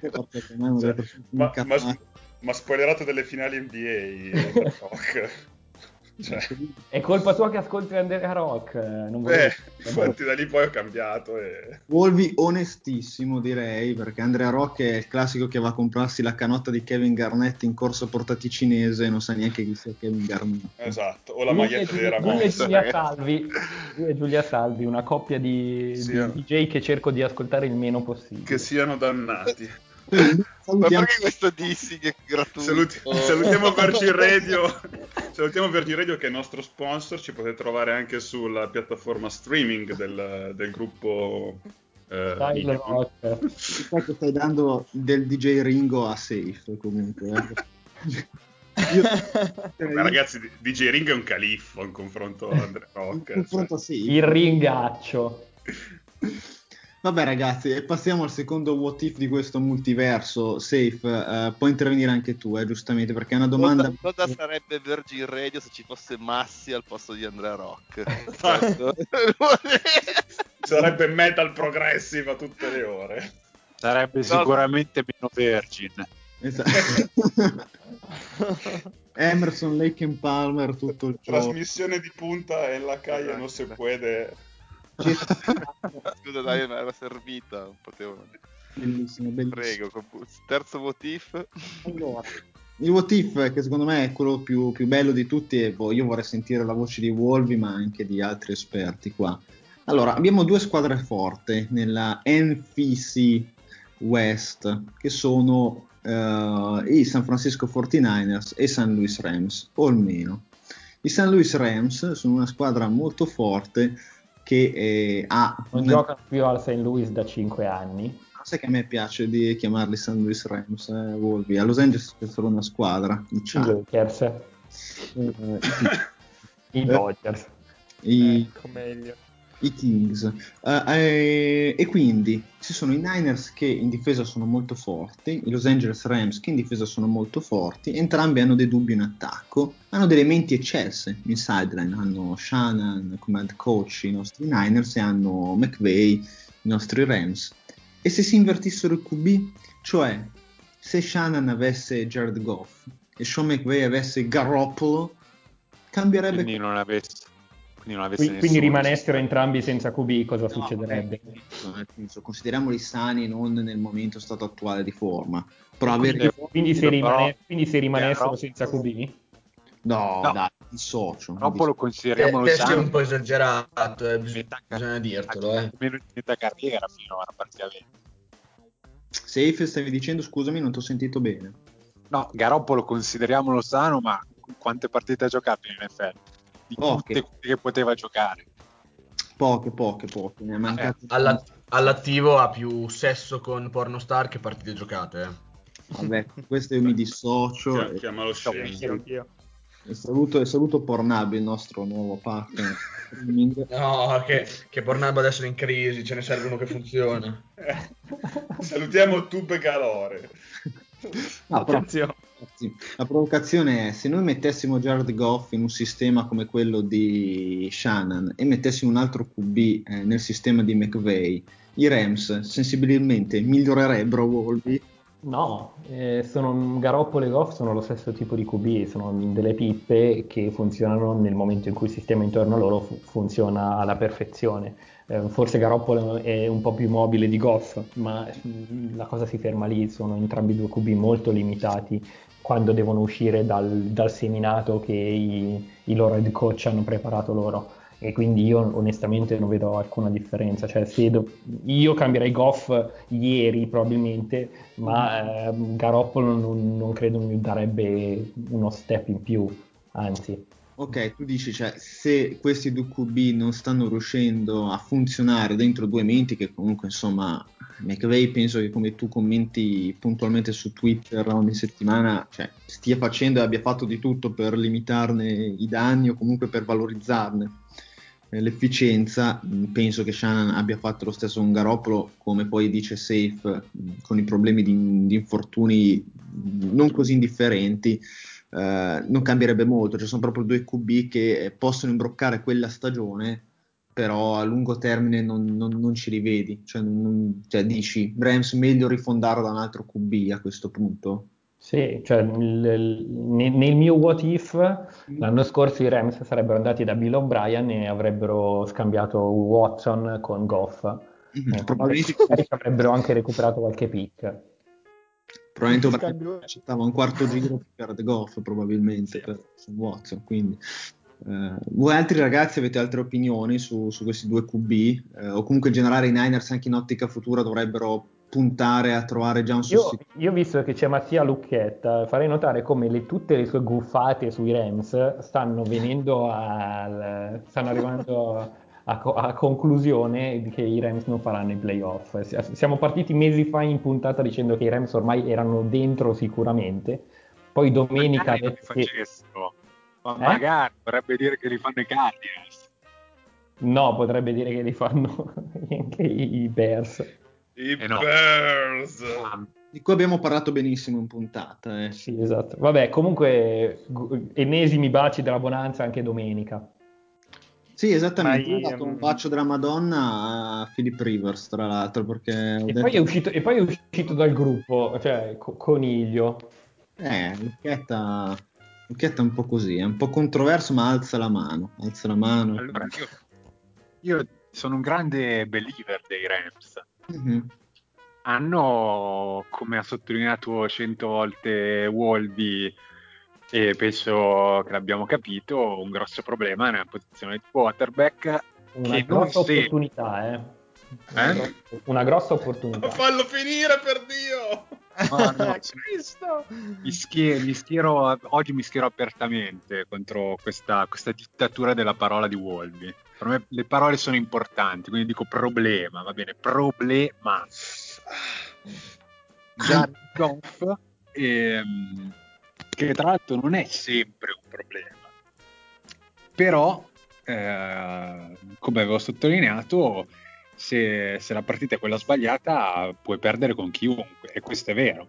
ma, ma, ma spoilerato delle finali NBA, Rock. Cioè. È colpa tua che ascolti Andrea Rock. Non eh, infatti da lì poi ho cambiato. E... Volvi onestissimo direi, perché Andrea Rock è il classico che va a comprarsi la canotta di Kevin Garnett in corso portati cinese e non sa neanche chi sia Kevin Garnett. Esatto, o la lui maglietta dei Ramos. Lui e Giulia Salvi, lui e Giulia Salvi una coppia di, sì, di DJ che cerco di ascoltare il meno possibile. Che siano dannati. Ma perché questo dissing è gratuito? Saluti, salutiamo Virgin Radio. salutiamo Virgin Radio che è il nostro sponsor. Ci potete trovare anche sulla piattaforma streaming del, del gruppo. Eh, che stai dando del DJ Ringo a Safe comunque. Eh. Io, Ma ragazzi, DJ Ring è un califfo in confronto a Andre Rock. In confronto cioè. sì. Il ringaccio. Vabbè ragazzi, passiamo al secondo what if di questo multiverso. Safe, uh, puoi intervenire anche tu, eh, giustamente, perché è una domanda... Cosa, cosa sarebbe Virgin Radio se ci fosse Massi al posto di Andrea Rock? Esatto. sarebbe metal progressive a tutte le ore. Sarebbe no, sicuramente meno Virgin. Esatto. Emerson, Lake and Palmer, tutto il gioco. Trasmissione di punta e la caia non si può Scusa dai, ma era servita, non potevo... Bellissimo, bellissimo. Prego, terzo motif. Allora, il what if, che secondo me è quello più, più bello di tutti, e io vorrei sentire la voce di Wolvi, ma anche di altri esperti qua. Allora, abbiamo due squadre forti nella NFC West, che sono uh, i San Francisco 49ers e i San Luis Rams, o almeno. I San Luis Rams sono una squadra molto forte che eh, ha... Non una... giocano più al St. Louis da 5 anni. Sai che a me piace di chiamarli San Luis Rams, eh, Wolvi. A Los Angeles è solo una squadra. I Lakers. Uh, I Dodgers. I... Ecco meglio i Kings. Uh, eh, e quindi ci sono i Niners che in difesa sono molto forti, i Los Angeles Rams che in difesa sono molto forti, entrambi hanno dei dubbi in attacco, hanno delle menti eccelse in sideline, hanno Shannon come head coach i nostri Niners e hanno McVay i nostri Rams. E se si invertissero i QB, cioè se Shannon avesse Jared Goff e Sean McVay avesse Garoppolo, cambierebbe... Quindi non avesse quindi, non quindi, quindi rimanessero entrambi senza QB, cosa no, succederebbe? Vabbè, consideriamoli sani, non nel momento stato attuale di forma. Però quindi, avere... quindi, se, rimane... quindi se rimanessero senza QB? No, no. dai, il socio. Troppo lo consideriamo eh, sano. è un po' esagerato, eh, bisogna, bisogna dirtelo. Eh. Metà carriera fino a 20. Safe stavi dicendo, scusami, non ti ho sentito bene. No, Garoppolo consideriamolo sano, ma quante partite ha giocato in NFL? Di poche. tutte che poteva giocare. Poche, poche, poche. Ne eh, alla, all'attivo ha più sesso con pornostar che partite giocate. Eh. Vabbè, questo io mi dissocio. Chiam- chiamalo scemo. E saluto, e saluto Pornhub, il nostro nuovo partner. no, che, che Pornhub adesso è in crisi, ce ne serve uno che funziona. Salutiamo Tube Calore. No, però, la provocazione è se noi mettessimo Jared Goff in un sistema come quello di Shannon e mettessimo un altro QB eh, nel sistema di McVeigh, i Rams sensibilmente migliorerebbero Wolby? No, eh, sono, Garoppolo e Goff sono lo stesso tipo di QB, sono delle pippe che funzionano nel momento in cui il sistema intorno a loro fu- funziona alla perfezione. Eh, forse Garoppolo è un po' più mobile di Goff, ma mm, la cosa si ferma lì, sono entrambi due QB molto limitati quando devono uscire dal, dal seminato che i, i, loro head coach hanno preparato loro. E quindi io onestamente non vedo alcuna differenza. Cioè, do, io cambierei Goff ieri probabilmente, ma eh, Garoppolo non, non credo mi darebbe uno step in più, anzi. Ok, tu dici, cioè, se questi due QB non stanno riuscendo a funzionare dentro due menti, che comunque, insomma, McVeigh penso che come tu commenti puntualmente su Twitter ogni settimana, cioè, stia facendo e abbia fatto di tutto per limitarne i danni o comunque per valorizzarne eh, l'efficienza, mm, penso che Shannon abbia fatto lo stesso con Garoppolo, come poi dice Safe, mm, con i problemi di, di infortuni non così indifferenti eh, non cambierebbe molto, ci sono proprio due QB che possono imbroccare quella stagione, però a lungo termine non, non, non ci rivedi, cioè, non, cioè, dici Rams meglio rifondare da un altro QB a questo punto. Sì, cioè nel, nel, mio what if l'anno scorso i Rams sarebbero andati da Bill O'Brien e avrebbero scambiato Watson con Goff. Mm-hmm, eh, probabilmente avrebbero anche recuperato qualche pick. Probabilmente accettava un quarto giro per The Goff, probabilmente, sì. per Watson. Quindi, eh, voi altri ragazzi avete altre opinioni su, su questi due QB? Eh, o comunque in generale i Niners anche in ottica futura dovrebbero puntare a trovare già un sostituto? Io, io visto che c'è Mattia Lucchetta, farei notare come le, tutte le sue guffate sui Rams stanno venendo al... stanno arrivando a, a, conclusione che i Rams non faranno i playoff. Siamo partiti mesi fa in puntata dicendo che i Rams ormai erano dentro sicuramente. Poi domenica. Magari che... Ma eh? magari vorrebbe dire che li fanno i Cardinals. No, potrebbe dire che li fanno anche i Bears. I eh no. Bears! Di cui abbiamo parlato benissimo in puntata. Eh. Sì, esatto. Vabbè, comunque, enesimi baci della bonanza anche domenica. Sì, esattamente. Io ho dato un bacio della Madonna a Philip Rivers, tra l'altro, perché... E, detto... poi uscito, e, poi è uscito, dal gruppo, cioè co- Coniglio. Eh, Lucchetta, Lucchetta è un po' così, è un po' controverso, ma alza la mano, alza la mano. Allora, io, io sono un grande believer dei Rams. Mm-hmm. hanno, come ha sottolineato cento volte Wolby, e penso che l'abbiamo capito, un grosso problema nella posizione di quarterback. Una grossa opportunità, eh. Una, Eh? grossa, una grossa opportunità. Fallo finire per Dio! No, no, Cristo! mi, schie- mi schiero, oggi mi schiero apertamente contro questa, questa dittatura della parola di Wolby. Per me le parole sono importanti, quindi dico problema, va bene, problema. Jared Goff, ehm, che tra l'altro non è sempre un problema, però, eh, come avevo sottolineato, se, se la partita è quella sbagliata puoi perdere con chiunque, e questo è vero.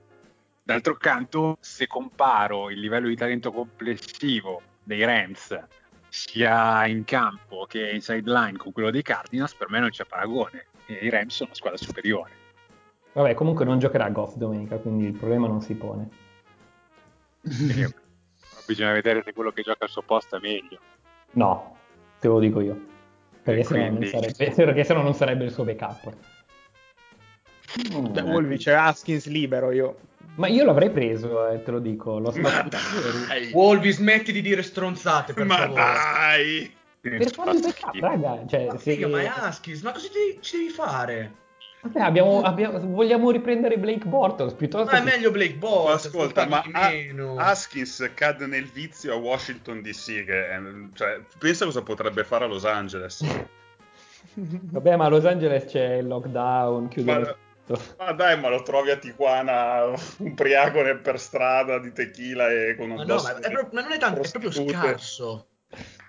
D'altro canto, se comparo il livello di talento complessivo dei Rams sia in campo che in sideline con quello dei Cardinals, per me non c'è paragone. I Rams sono una squadra superiore. Vabbè, comunque non giocherà Goff domenica, quindi il problema non si pone. Bisogna vedere se quello che gioca al suo posto è meglio. No, te lo dico io. Perché sennò, non quindi- sarebbe, perché sennò non sarebbe il suo backup. Da Wolvi c'è Haskins libero io. Ma io l'avrei preso, eh, te lo dico. L'ho Ma! Wolvi, smetti di dire stronzate, per Ma favore. dai! Per fare il backup, raga. Cioè, Ma se- figa, ma è Askins, ma cosa ci devi fare? Vabbè, abbiamo- abbiamo- vogliamo riprendere Blake Bortles piuttosto Ma è che- meglio Blake Ma Bortles, ascolta, ma A-. Haskins cade nel vizio a Washington DC, che è- cioè, pensa cosa potrebbe fare a Los Angeles. Vabbè, ma a Los Angeles c'è il lockdown, chiudono Ma- tutto. Ma dai, ma lo trovi a Tijuana ubriacone per strada di tequila e con un Ma no, ma, è pro- ma non è tanto, è proprio scarso.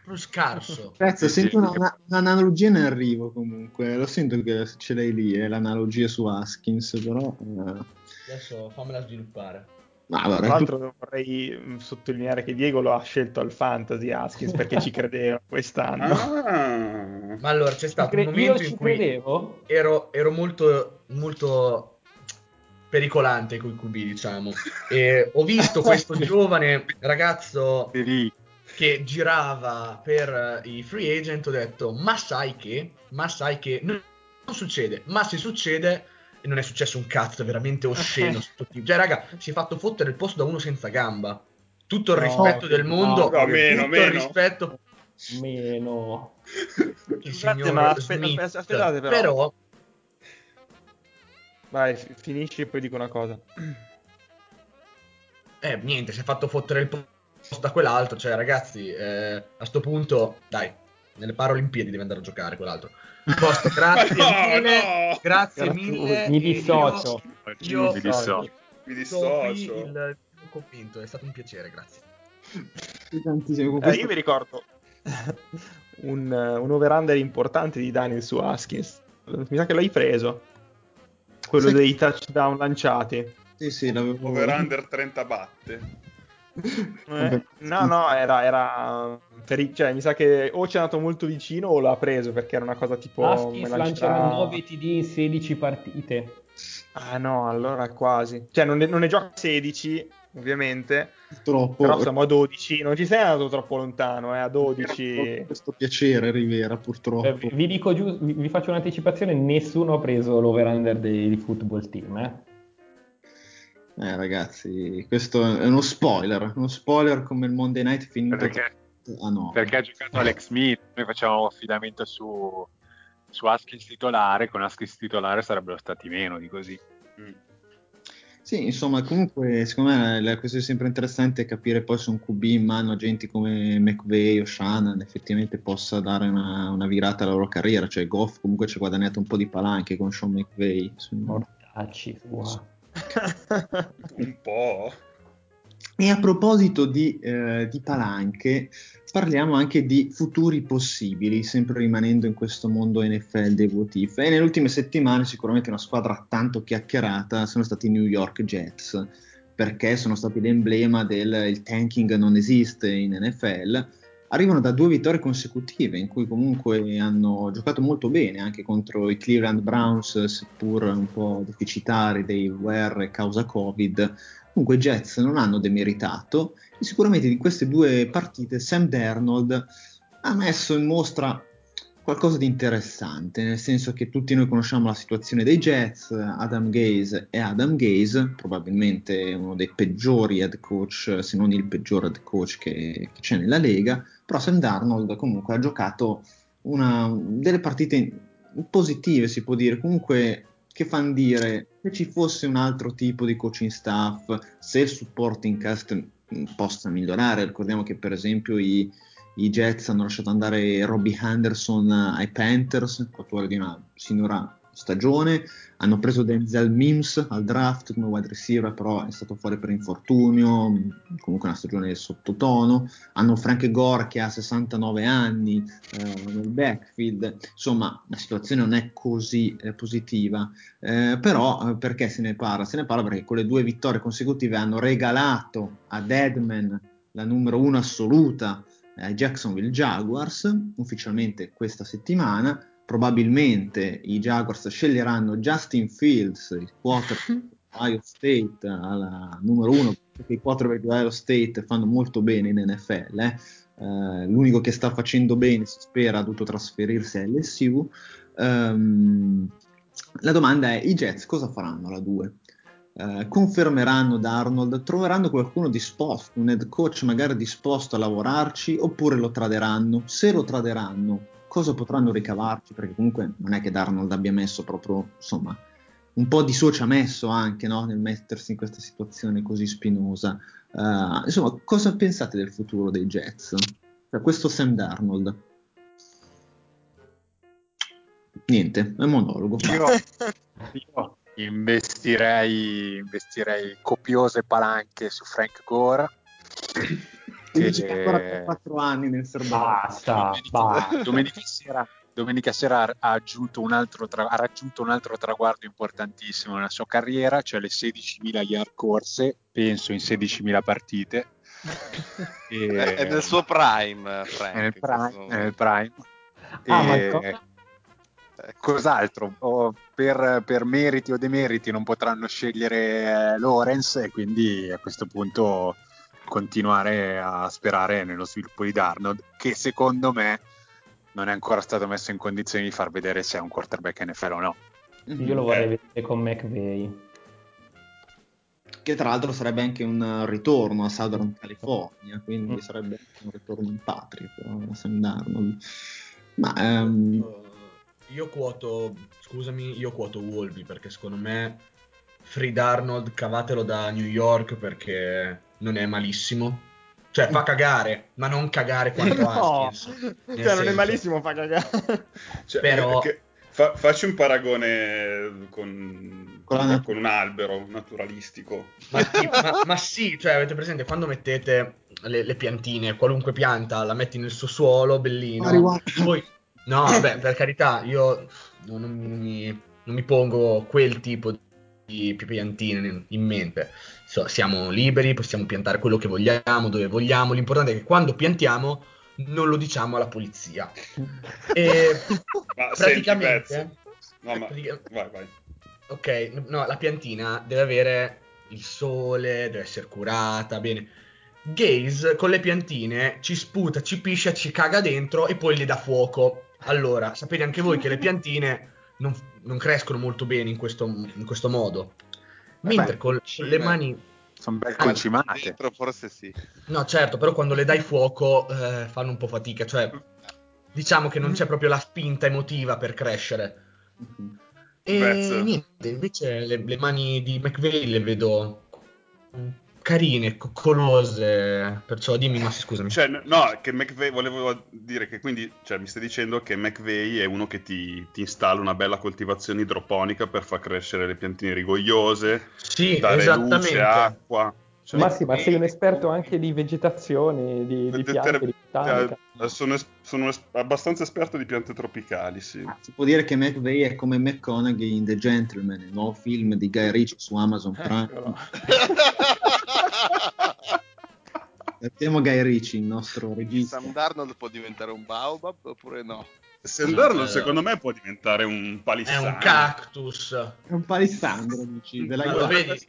Proprio scarso. Prezzo, Sì, sento sì. una- una- un'analogia in arrivo comunque, lo sento che ce l'hai lì, è l'analogia su Haskins, però... eh, Adesso fammela sviluppare. ma Tra allora, tu- l'altro vorrei mm, sottolineare che Diego lo ha scelto al Fantasy Haskins perché ci credeva quest'anno. Ah. Ma allora c'è stato Cre- un momento in cui credevo. ero, ero molto, molto pericolante con i QB, diciamo. E ho visto questo giovane ragazzo Lì, che girava per eh, i free agent, ho detto, ma sai che, ma sai che non, non succede, ma se succede, e non è successo un cazzo, è veramente osceno. tipo. Cioè, raga, si è fatto fottere il posto da uno senza gamba. Tutto il No, rispetto del no, mondo, no, meno, tutto meno. il rispetto Meno. il signor ma aspe- Smith. aspe- aspettate però. però Vai, fi- finisci e poi dico una cosa. Eh, niente, si è fatto fottere il posto da quell'altro. Cioè, ragazzi, eh, a sto punto, dai, nelle Paralimpiadi deve andare a giocare quell'altro. Posto, grazie No, mille. no. Grazie mille. mi dissocio. Io, mi io dissocio. Mi sono qui dissocio. il convinto, è stato un piacere, grazie. Eh, questo- io vi ricordo un, un over-under importante di Daniel su Haskins. Mi sa che l'hai preso. Quello Sai- dei touchdown lanciati. Sì, sì, l'avevo... Over under 30 batte. Eh, no, no, era, era per i- cioè, mi sa che o ci è andato molto vicino o l'ha preso perché era una cosa tipo lancerà lancerà- 9 TD in 16 partite. Ah no, allora quasi. Cioè non ne, non ne gioca 16, ovviamente, Purtroppo... però siamo a 12. Non ci sei andato troppo lontano, eh, a 12. Questo piacere, Rivera, Eh, purtroppo. vi dico giù, vi, vi faccio un'anticipazione: nessuno ha preso l'over-under dei, di football team. Eh? Eh, ragazzi, questo è uno spoiler, uno spoiler come il Monday Night finito perché, a 9. perché ha giocato Alex Smith, noi facevamo affidamento su, su Haskins titolare, con Haskins titolare sarebbero stati meno di così. Mm. Sì, insomma, comunque, secondo me la questione sempre interessante è capire poi se un QB in mano a gente come McVay o Shannon effettivamente possa dare una, una virata alla loro carriera. Cioè, Goff comunque ci ha guadagnato un po' di palanche con Sean McVay. Mortacci sua. Un po'. E a proposito di, eh, di palanche, parliamo anche di futuri possibili, sempre rimanendo in questo mondo NFL dei. E nelle ultime settimane sicuramente una squadra tanto chiacchierata sono stati i New York Jets, perché sono stati l'emblema del tanking non esiste in NFL. Arrivano da due vittorie consecutive in cui comunque hanno giocato molto bene anche contro i Cleveland Browns, seppur un po' deficitari dei Ware causa Covid. Comunque i Jets non hanno demeritato e sicuramente di queste due partite Sam Darnold ha messo in mostra qualcosa di interessante, nel senso che tutti noi conosciamo la situazione dei Jets, Adam Gaze è Adam Gaze, probabilmente uno dei peggiori head coach, se non il peggior head coach che, che c'è nella Lega, però Sam Darnold comunque ha giocato una, delle partite positive, si può dire, comunque che fanno dire se ci fosse un altro tipo di coaching staff, se il supporting cast possa migliorare, ricordiamo che per esempio i i Jets hanno lasciato andare Robbie Henderson ai Panthers, fattore di una signora stagione, hanno preso Denzel Mims al draft come wide receiver, però è stato fuori per infortunio, comunque una stagione sottotono, hanno Frank Gore che ha 69 anni eh, nel backfield, insomma la situazione non è così eh, positiva, eh, però eh, perché se ne parla? Se ne parla perché con le due vittorie consecutive hanno regalato a Deadman la numero uno assoluta ai Jacksonville Jaguars ufficialmente questa settimana. Probabilmente i Jaguars sceglieranno Justin Fields, il quarterback di Ohio State, alla numero uno, perché i quarterback di Ohio State fanno molto bene in NFL. Eh. Uh, l'unico che sta facendo bene, si spera, ha dovuto trasferirsi a LSU. Um, ehm, la domanda è: i Jets cosa faranno alla 2? Eh, confermeranno Darnold, troveranno qualcuno disposto, un head coach magari disposto a lavorarci, oppure lo traderanno. Se lo traderanno, cosa potranno ricavarci? Perché comunque non è che Darnold abbia messo proprio, insomma, un po' di suo ci ha messo anche no? nel mettersi in questa situazione così spinosa. Uh, insomma, cosa pensate del futuro dei Jets? Cioè, questo Sam Darnold. Niente, è un monologo. Io, io investirei, investirei copiose palanche su Frank Gore. Che ancora 4 anni nel serbatoio. Basta, domenica, basta. Domenica sera, domenica sera ha, tra, ha, raggiunto un altro traguardo importantissimo nella sua carriera, cioè le 16.000 yard corse, penso in 16.000 partite. e... È nel suo prime, Frank. È nel prime. È nel prime. Ah, e... Eh, cos'altro? O per, per, meriti o demeriti non potranno scegliere eh, Lorenz e quindi a questo punto continuare a sperare nello sviluppo di Darnold che secondo me non è ancora stato messo in condizione di far vedere se è un quarterback NFL o no. Io lo vorrei eh. vedere con McVay. Che tra l'altro sarebbe anche un ritorno a Southern California, quindi mm. sarebbe un ritorno in patria per Sam Darnold. Ma um, io quoto, scusami, io quoto Wolby perché secondo me Free Arnold cavatelo da New York perché non è malissimo. Cioè fa cagare, ma non cagare quanto no. Haskins. Cioè senso. non è malissimo, fa cagare. Cioè, Però... Fa, facci un paragone con, con, con, un albero naturalistico. Ma, ma, ma, sì, cioè avete presente quando mettete le, le, piantine, qualunque pianta, la metti nel suo suolo, bellino, poi No, vabbè, per carità, io non, non, mi, non, mi, pongo quel tipo di piantine in mente. So, siamo liberi, possiamo piantare quello che vogliamo, dove vogliamo. L'importante è che quando piantiamo non lo diciamo alla polizia. E ma praticamente... no, ma... Pratica... Vai, vai. Ok, no, la piantina deve avere il sole, deve essere curata, bene. Gaze con le piantine ci sputa, ci piscia, ci caga dentro e poi le dà fuoco. Allora, sapete anche voi che le piantine non, non crescono molto bene in questo, in questo modo. Mentre Beh, con le mani... Sono ben concimate. Dentro forse sì. No, certo, però quando le dai fuoco eh, fanno un po' fatica. Cioè, diciamo che non c'è proprio la spinta emotiva per crescere. E Vezzo. niente, invece le, le mani di McVeigh le vedo carine, coccolose, perciò dimmi ma scusami. Cioè, no, che McVeigh, volevo dire che quindi, cioè, mi stai dicendo che McVeigh è uno che ti, ti, installa una bella coltivazione idroponica per far crescere le piantine rigogliose, sì, dare luce, acqua. Cioè, ma sì, ma sei un esperto anche di vegetazione, di, di piante, di botanica. Eh, sono, es- sono es- abbastanza esperto di piante tropicali, sì. Ah, si può dire che McVeigh è come McConaughey in The Gentleman, il nuovo film di Guy Ritchie su Amazon Prime. Mettiamo Guy Ritchie, il nostro regista. Sam Darnold può diventare un baobab oppure no? Sam Darnold secondo me può diventare un palissandro. È un cactus. È un palissandro, dici. Della ma lo vedi?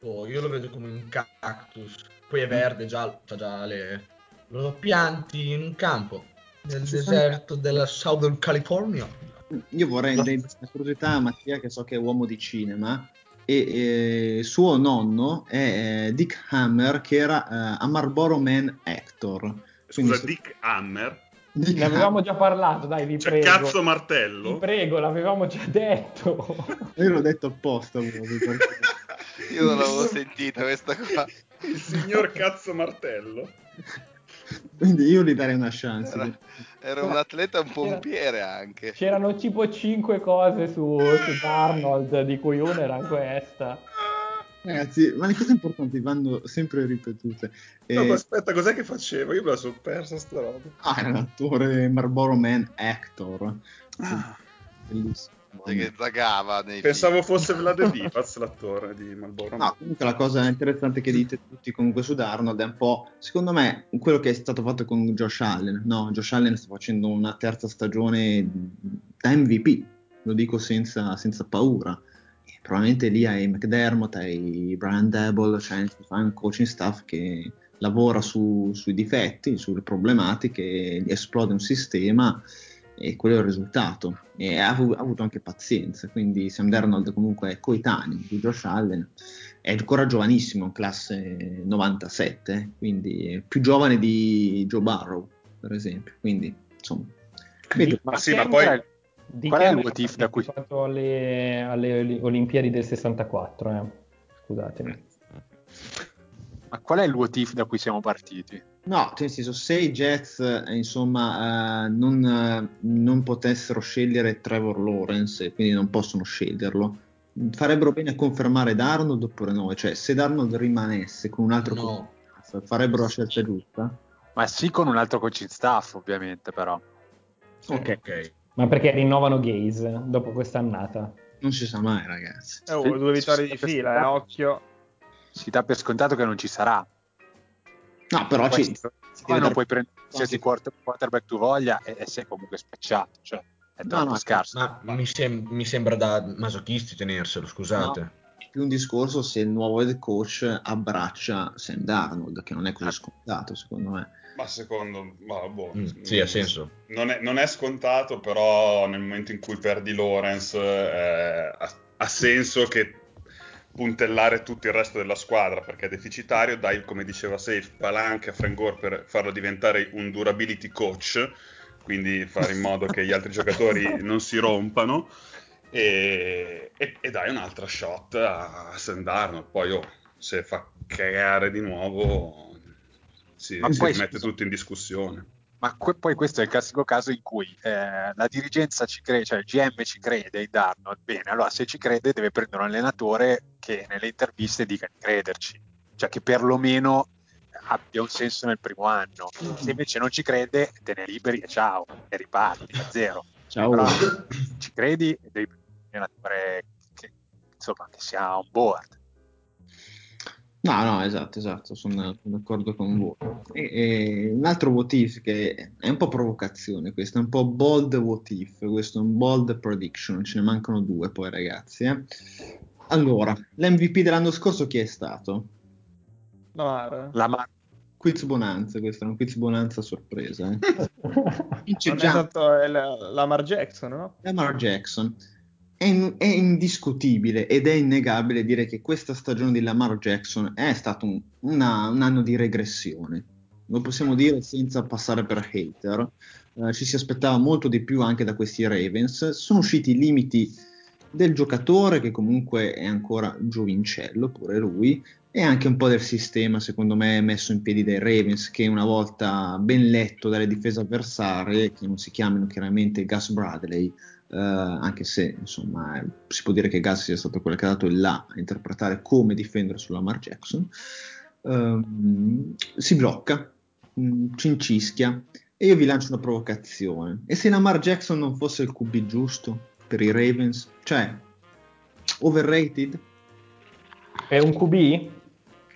Oh, io lo vedo come un cactus. Poi è verde, già, c'ha già le... Lo pianti in un campo. nel deserto della Southern California. Io vorrei rendere questa curiosità a Mattia, che so che è uomo di cinema, e eh, suo nonno è eh, Dick Hammer, che era eh, a Marlboro Man Actor. Scusa, Dick Hammer? Dick ne avevamo già parlato, dai, vi cioè, prego. cazzo martello? Vi prego, l'avevamo già detto. Io l'ho detto apposta. Io non l'avevo sentita questa qua. Il signor cazzo martello. Quindi io gli darei una chance. Era, era un atleta un pompiere anche. C'erano tipo 5 cose su, su Arnold, di cui una era questa. Ragazzi, ma le cose importanti vanno sempre ripetute. No, e... ma aspetta, cos'è che faceva? Io me la sono persa sta roba. Ah, era l'attore Marlboro Man Actor. Ah. Bellissimo. Che zagava nei Pensavo film. fosse Vlad Divac l'attore di Marlboro. No, comunque la cosa interessante che dite tutti comunque su Darnold è un po', secondo me, quello che è stato fatto con Josh Allen. No, Josh Allen sta facendo una terza stagione da MVP, lo dico senza, senza paura. E probabilmente lì hai McDermott, hai Brian Dable, cioè fa un coaching staff che lavora su, sui difetti, sulle problematiche, esplode un sistema e quello è il risultato. E ha, ha avuto anche pazienza, quindi Sam Darnold comunque è coetaneo di Josh Allen, è ancora giovanissimo, classe 97, eh, quindi è più giovane di Joe Barrow, per esempio. Quindi, insomma, vedo- Ma sì, ma poi... Di Qual è il motivo da cui- partecipato alle, alle Olimpiadi del 64, eh. Scusatemi. Ma qual è il if da cui siamo partiti? No, nel senso, se i Jets eh, insomma, eh, non, eh, non potessero scegliere Trevor Lawrence, e quindi non possono sceglierlo, farebbero bene a confermare Darnold oppure no? Cioè, se Darnold rimanesse con un altro No. coaching staff, farebbero la scelta giusta? Ma sì, con un altro coaching staff, ovviamente, però. Ok, Ok. Ma perché rinnovano Gaze dopo quest'annata? non si sa mai, ragazzi. Eh, oh, due vittorie di fila, eh, occhio. Si dà per scontato che non ci sarà. No, però ci, si Poi deve non puoi prendere qualsiasi quarter- quarterback tu voglia e, e sei comunque spacciato. Cioè, è No, troppo no, scarso. Ma mi, sem- mi sembra da masochisti tenerselo, scusate. È più un discorso se il nuovo head coach abbraccia Sam Darnold, che non è Ah. così scontato, secondo me. Ma secondo ma, boh, Mm, sì, ha senso. Non è, non è scontato, però nel momento in cui perdi Lawrence eh, ha, ha senso che puntellare tutto il resto della squadra perché è deficitario, dai, come diceva Safe, palanche a Frank Gore per farlo diventare un durability coach, quindi fare in modo che gli altri giocatori non si rompano e, e- e dai un'altra shot a Sam Darnold. Poi oh, se fa cagare di nuovo si, si poi, mette tutto in discussione. Ma que- poi questo è il classico caso in cui eh, la dirigenza ci crede, cioè il GM ci crede in Darnold. Bene, allora se ci crede deve prendere un allenatore che nelle interviste dica di crederci, cioè che perlomeno abbia un senso nel primo anno. Se invece non ci crede, te ne liberi e ciao, e riparti da zero. Ciao. Però ci credi e devi prendere un allenatore che, insomma, che sia on board. No, no, esatto, esatto, sono, sono d'accordo con voi. E, e un altro what if che è un po' provocazione, questo è un po' bold what if, questo è un bold prediction, ce ne mancano due poi ragazzi. eh. Allora, l'MVP dell'anno scorso chi è stato? Lamar. La Mar- Quiz Bonanza, questo è un quiz Bonanza sorpresa. eh. Vince Non è già stato il- Lamar Jackson, no? Lamar Jackson. È, è indiscutibile ed è innegabile dire che questa stagione di Lamar Jackson è stato un, una- un anno di regressione. Lo possiamo dire senza passare per hater. Eh, ci si aspettava molto di più anche da questi Ravens. Sono usciti i limiti del giocatore, che comunque è ancora giovincello, pure lui, e anche un po' del sistema, secondo me, messo in piedi dai Ravens, che una volta ben letto dalle difese avversarie, che non si chiamino chiaramente Gus Bradley, eh, anche se insomma si può dire che Gus sia stato quello che ha dato il là a interpretare come difendere su Lamar Jackson, ehm, si blocca, mh, cincischia, e io vi lancio una provocazione. E se Lamar Jackson non fosse il QB giusto per i Ravens? Cioè, overrated? È un QB?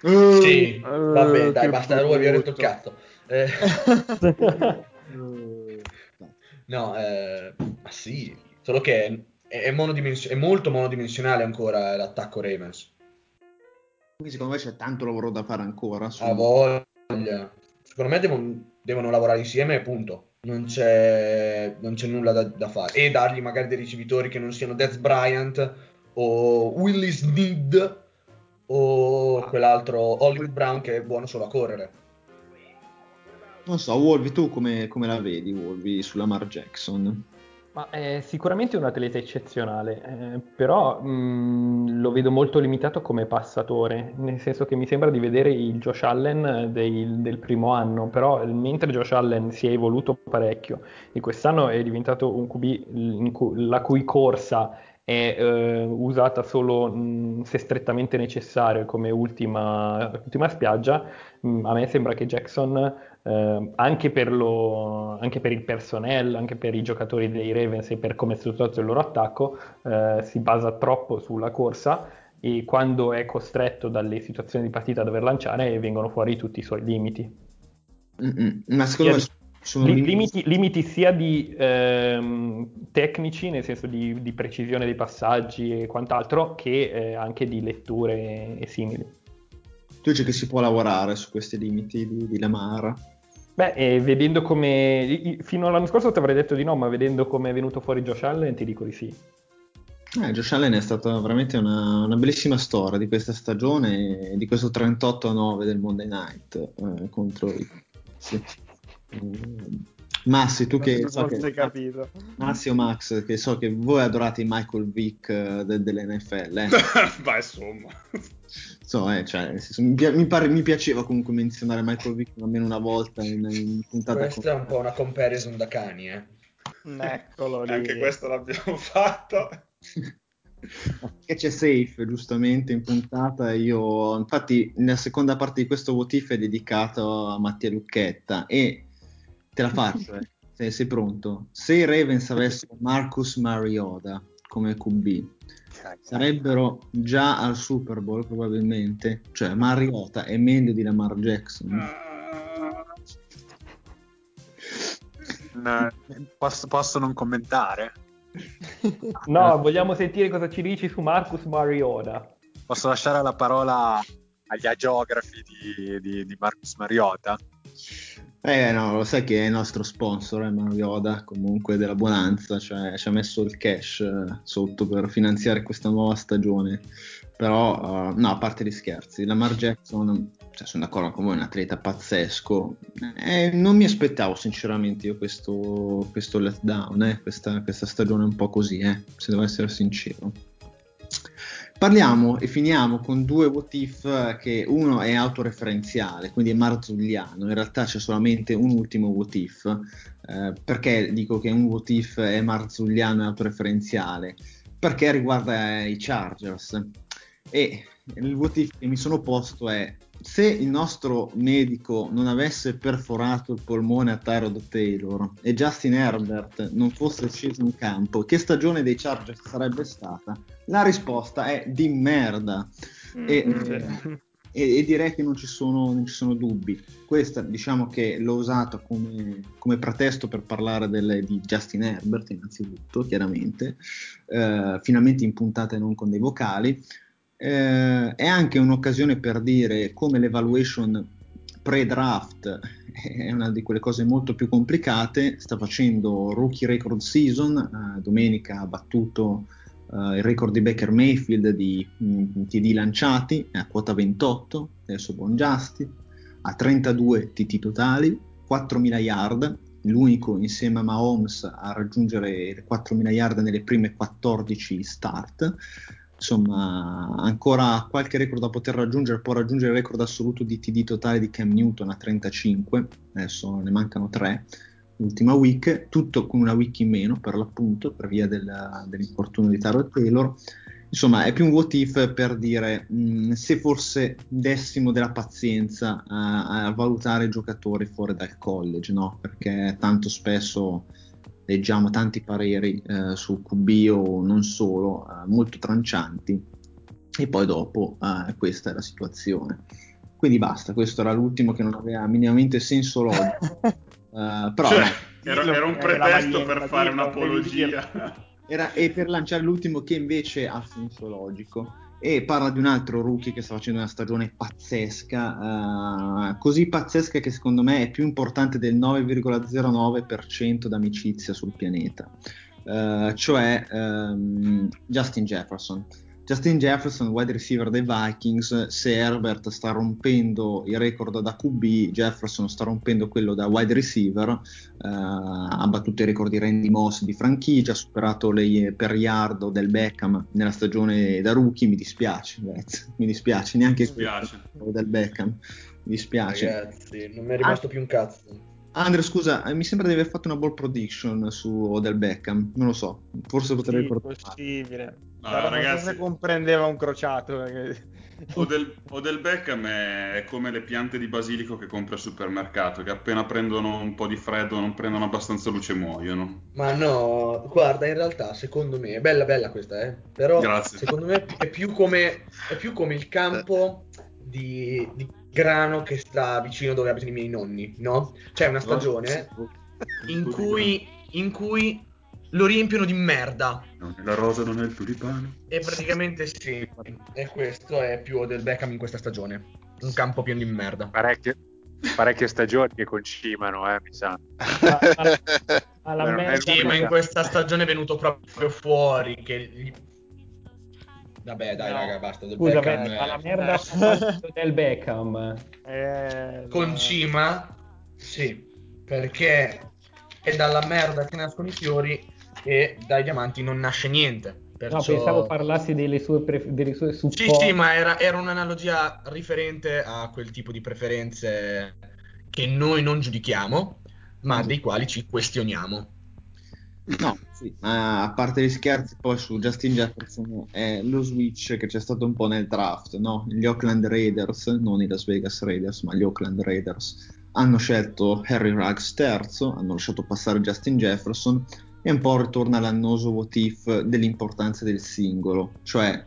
Sì, Eh, vabbè, dai, basta, lui vi brutto. detto il cazzo. Eh, no, eh, ma sì, solo che è, è monodimensi- è molto monodimensionale ancora l'attacco Ravens. Quindi secondo me c'è tanto lavoro da fare ancora. su- Ha voglia. Secondo me devono, devono lavorare insieme, punto. non c'è, non c'è nulla da, da, fare. E dargli magari dei ricevitori che non siano Death Bryant o Willis Need o quell'altro Hollywood Brown che è buono solo a correre. Non so, Wolvi, tu come, come la vedi, Wolvi, sulla Mar Jackson? Ma è sicuramente un atleta eccezionale, eh, però mh, mm, lo vedo molto limitato come passatore, nel senso che mi sembra di vedere il Josh Allen dei, del primo anno, però mentre Josh Allen si è evoluto parecchio e quest'anno è diventato un QB cu- la cui corsa è eh, usata solo mh, se strettamente necessario come ultima, ultima spiaggia, mh, a me sembra che Jackson eh, anche, per lo, anche, per il personnel, anche per i giocatori dei Ravens e per come è strutturato il loro attacco, eh, si basa troppo sulla corsa e quando è costretto dalle situazioni di partita a dover lanciare vengono fuori tutti i suoi limiti. Mm-mm. Ma secondo me sono limiti... Limiti, limiti sia di ehm, tecnici, nel senso di, di, precisione dei passaggi e quant'altro, che eh, anche di letture e simili. Tu dici che si può lavorare su questi limiti di, di Lamar? Beh, eh, vedendo come. Fino all'anno scorso ti avrei detto di no, ma vedendo come è venuto fuori Josh Allen, ti dico di sì. Eh, Josh Allen è stata veramente una, una, bellissima storia di questa stagione, di questo 38-9 del Monday Night eh, contro i. Sì. Mm. Massi, tu che so che, capito. Massi o Max, che so che voi adorate Michael Vick uh, de, dell'NFL. Eh? Ma insomma. So, eh, cioè, mi, mi, pare, mi, piaceva comunque menzionare Michael Vick almeno una volta in, in puntata. Questa con... è un po' una comparison da cani, eh. Eccolo lì. Anche questo l'abbiamo fatto. che c'è safe giustamente in puntata io infatti nella seconda parte di questo votif è dedicato a Mattia Lucchetta e te la faccio eh. se sei pronto se i Ravens avessero Marcus Mariota come QB sarebbero già al Super Bowl probabilmente. Cioè, Mariota è meglio di Lamar Jackson. No, posso, posso, non commentare? No, vogliamo sentire cosa ci dici su Marcus Mariota. Posso lasciare la parola agli agiografi di, di, di Marcus Mariota? Eh no, lo sai che è il nostro sponsor, eh, Marioda, comunque della Bonanza, cioè ci ha messo il cash eh, sotto per finanziare questa nuova stagione. Però, uh, no, a parte gli scherzi, Lamar Jackson, cioè, sono d'accordo con voi, è un atleta pazzesco. Eh, non mi aspettavo sinceramente io questo, questo letdown, eh, questa, questa, stagione un po' così, se devo essere sincero. Parliamo e finiamo con due what if che uno è autoreferenziale, quindi è marzulliano, in realtà c'è solamente un ultimo what if. Eh, perché dico che un what if è marzulliano e autoreferenziale? Perché riguarda i Chargers. E il what if che mi sono posto è se il nostro medico non avesse perforato il polmone a Tyrod Taylor e Justin Herbert non fosse sceso in campo, che stagione dei Chargers sarebbe stata? La risposta è di merda. E, mm-hmm. e, e, direi che non ci, sono, non ci, sono, dubbi. Questa diciamo che l'ho usata come, come pretesto per parlare delle, di Justin Herbert, innanzitutto, chiaramente, eh, finalmente in puntata e non con dei vocali eh, è anche un'occasione per dire come l'evaluation pre-draft è una di quelle cose molto più complicate, sta facendo rookie record season, eh, domenica ha battuto eh, il record di Baker Mayfield di mh, mm, TD lanciati, a quota 28, adesso buon Justin, ha 32 TT totali, 4.000 yard, l'unico insieme a Mahomes a raggiungere le 4.000 yard nelle prime 14 start, insomma ancora qualche record da poter raggiungere, può raggiungere il record assoluto di TD totale di Cam Newton a 35, adesso ne mancano 3, l'ultima week, tutto con una week in meno per l'appunto, per via del, dell'infortunio di Taro Taylor. Insomma, è più un what if per dire mh, se forse dessimo della pazienza a, a valutare i giocatori fuori dal college, no? Perché tanto spesso leggiamo tanti pareri eh, su QB o non solo, eh, molto trancianti, e poi dopo eh, questa è la situazione. Quindi basta, questo era l'ultimo che non aveva minimamente senso logico. Uh, però cioè, no, era, era, un pretesto per fare un'apologia. Era, e per lanciare l'ultimo che invece ha senso logico. E parla di un altro rookie che sta facendo una stagione pazzesca, uh, così pazzesca che secondo me è più importante del 9,09% d'amicizia sul pianeta, uh, cioè um, Justin Jefferson. Justin Jefferson, wide receiver dei Vikings, se Herbert sta rompendo il record da QB, Jefferson sta rompendo quello da wide receiver, uh, ha battuto i record di Randy Moss di franchigia, ha superato le per yard del Beckham nella stagione da rookie, mi dispiace, ragazzi, mi dispiace, neanche mi dispiace. del Beckham, mi dispiace. Ragazzi, non mi è rimasto ah. più un cazzo. Andre, scusa, eh, mi sembra di aver fatto una ball prediction su Odell Beckham, non lo so, forse potrei sì, ricordare. possibile. No, ragazzi, non comprendeva un crociato. Odell, Odell Beckham è, come le piante di basilico che compri al supermercato, che appena prendono un po' di freddo, non prendono abbastanza luce, muoiono. Ma no, guarda, in realtà, secondo me, è bella bella questa, eh? però Grazie. secondo me è più come, è più come il campo di, di grano che sta vicino dove abitano i miei nonni, no? C'è una stagione in cui, in cui lo riempiono di merda. Non è la rosa, non è il tulipano. E praticamente sì, e questo è più del Beckham in questa stagione. Un campo pieno di merda. Parecchie, parecchie stagioni che concimano, eh, mi sa. Alla merda, sì, ma in questa stagione è venuto proprio fuori che gli Vabbè, dai, no. raga, basta. Del Scusa, Beckham, beh, la merda del Beckham. Eh, Con Cima? Sì, perché è dalla merda che nascono i fiori e dai diamanti non nasce niente. Perciò... No, pensavo parlassi delle sue, pref- delle sue Sì, sì, ma era, era un'analogia riferente a quel tipo di preferenze che noi non giudichiamo, ma dei quali ci questioniamo. No, sì, ma a parte gli scherzi, poi su Justin Jefferson è lo switch che c'è stato un po' nel draft, no? Gli Oakland Raiders, non i Las Vegas Raiders, ma gli Oakland Raiders, hanno scelto Harry Ruggs terzo, hanno lasciato passare Justin Jefferson e un po' ritorna l'annoso what if dell'importanza del singolo, cioè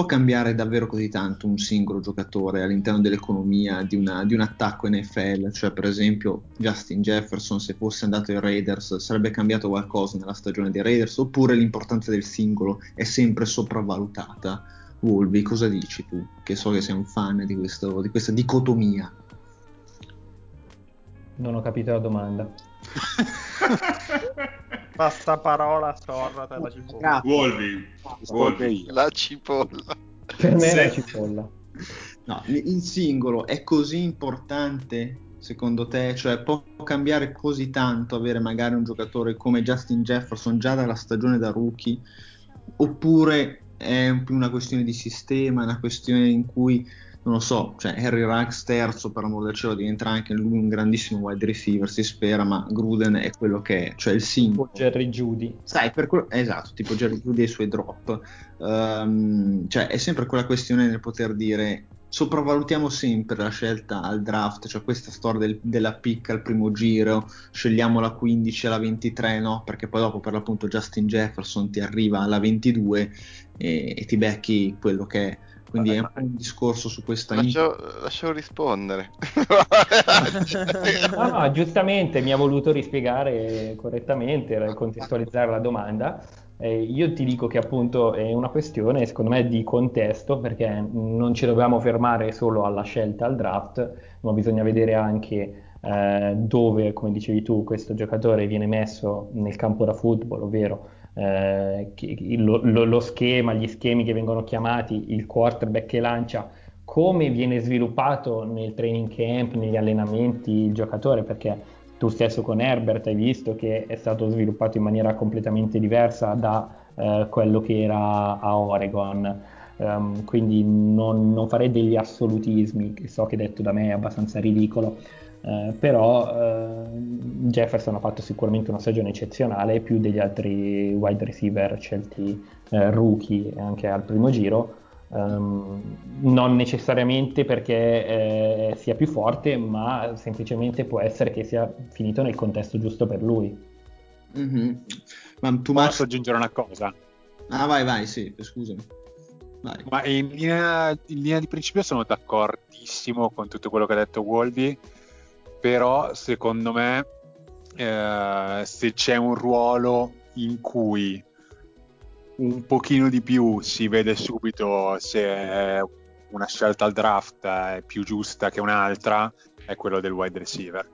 può cambiare davvero così tanto un singolo giocatore all'interno dell'economia di, una, di, un attacco NFL? Cioè, per esempio, Justin Jefferson, se fosse andato ai Raiders, sarebbe cambiato qualcosa nella stagione dei Raiders? Oppure l'importanza del singolo è sempre sopravvalutata? Wolvi, cosa dici tu? Che so che sei un fan di, questo, di questa dicotomia. Non ho capito la domanda. Passaparola sorra per la cipolla. Wolvi. Wolvi. La cipolla. Per me sì. è la cipolla. No, il singolo è così importante secondo te? Cioè può cambiare così tanto avere magari un giocatore come Justin Jefferson già dalla stagione da rookie? Oppure è più una questione di sistema, una questione in cui non lo so, cioè Harry Ruggs terzo per amor del cielo diventerà anche lui un grandissimo wide receiver, si spera, ma Gruden è quello che è, cioè il simbolo. Tipo Jerry Judy. Sai, per quello, esatto, tipo Jerry Judy e i suoi drop. Um, cioè è sempre quella questione nel poter dire sopravvalutiamo sempre la scelta al draft, cioè questa storia del, della picca al primo giro, scegliamo la 15 alla 23, no? Perché poi dopo per l'appunto Justin Jefferson ti arriva alla 22 e, e ti becchi quello che è quindi Vabbè, è un discorso su questa lascio, lascio rispondere. No, no, giustamente mi ha voluto rispiegare correttamente contestualizzare la domanda. Eh, io ti dico che appunto è una questione secondo me di contesto perché non ci dobbiamo fermare solo alla scelta al draft ma bisogna vedere anche eh, dove come dicevi tu questo giocatore viene messo nel campo da football ovvero eh, lo, lo, lo, schema, gli schemi che vengono chiamati, il quarterback che lancia, come viene sviluppato nel training camp, negli allenamenti il giocatore, perché tu stesso con Herbert hai visto che è stato sviluppato in maniera completamente diversa da eh, quello che era a Oregon. Um, quindi non, non, farei degli assolutismi, che so che detto da me è abbastanza ridicolo, eh, però eh, Jefferson ha fatto sicuramente una stagione eccezionale più degli altri wide receiver scelti eh, rookie anche al primo giro. Um, non necessariamente perché eh, sia più forte ma semplicemente può essere che sia finito nel contesto giusto per lui. Mm-hmm. ma tu posso aggiungere una cosa. Ah vai vai sì scusami. Vai. ma in linea, in linea di principio sono d'accordissimo con tutto quello che ha detto Wolby però secondo me eh, se c'è un ruolo in cui un pochino di più si vede subito se una scelta al draft è più giusta che un'altra, è quello del wide receiver.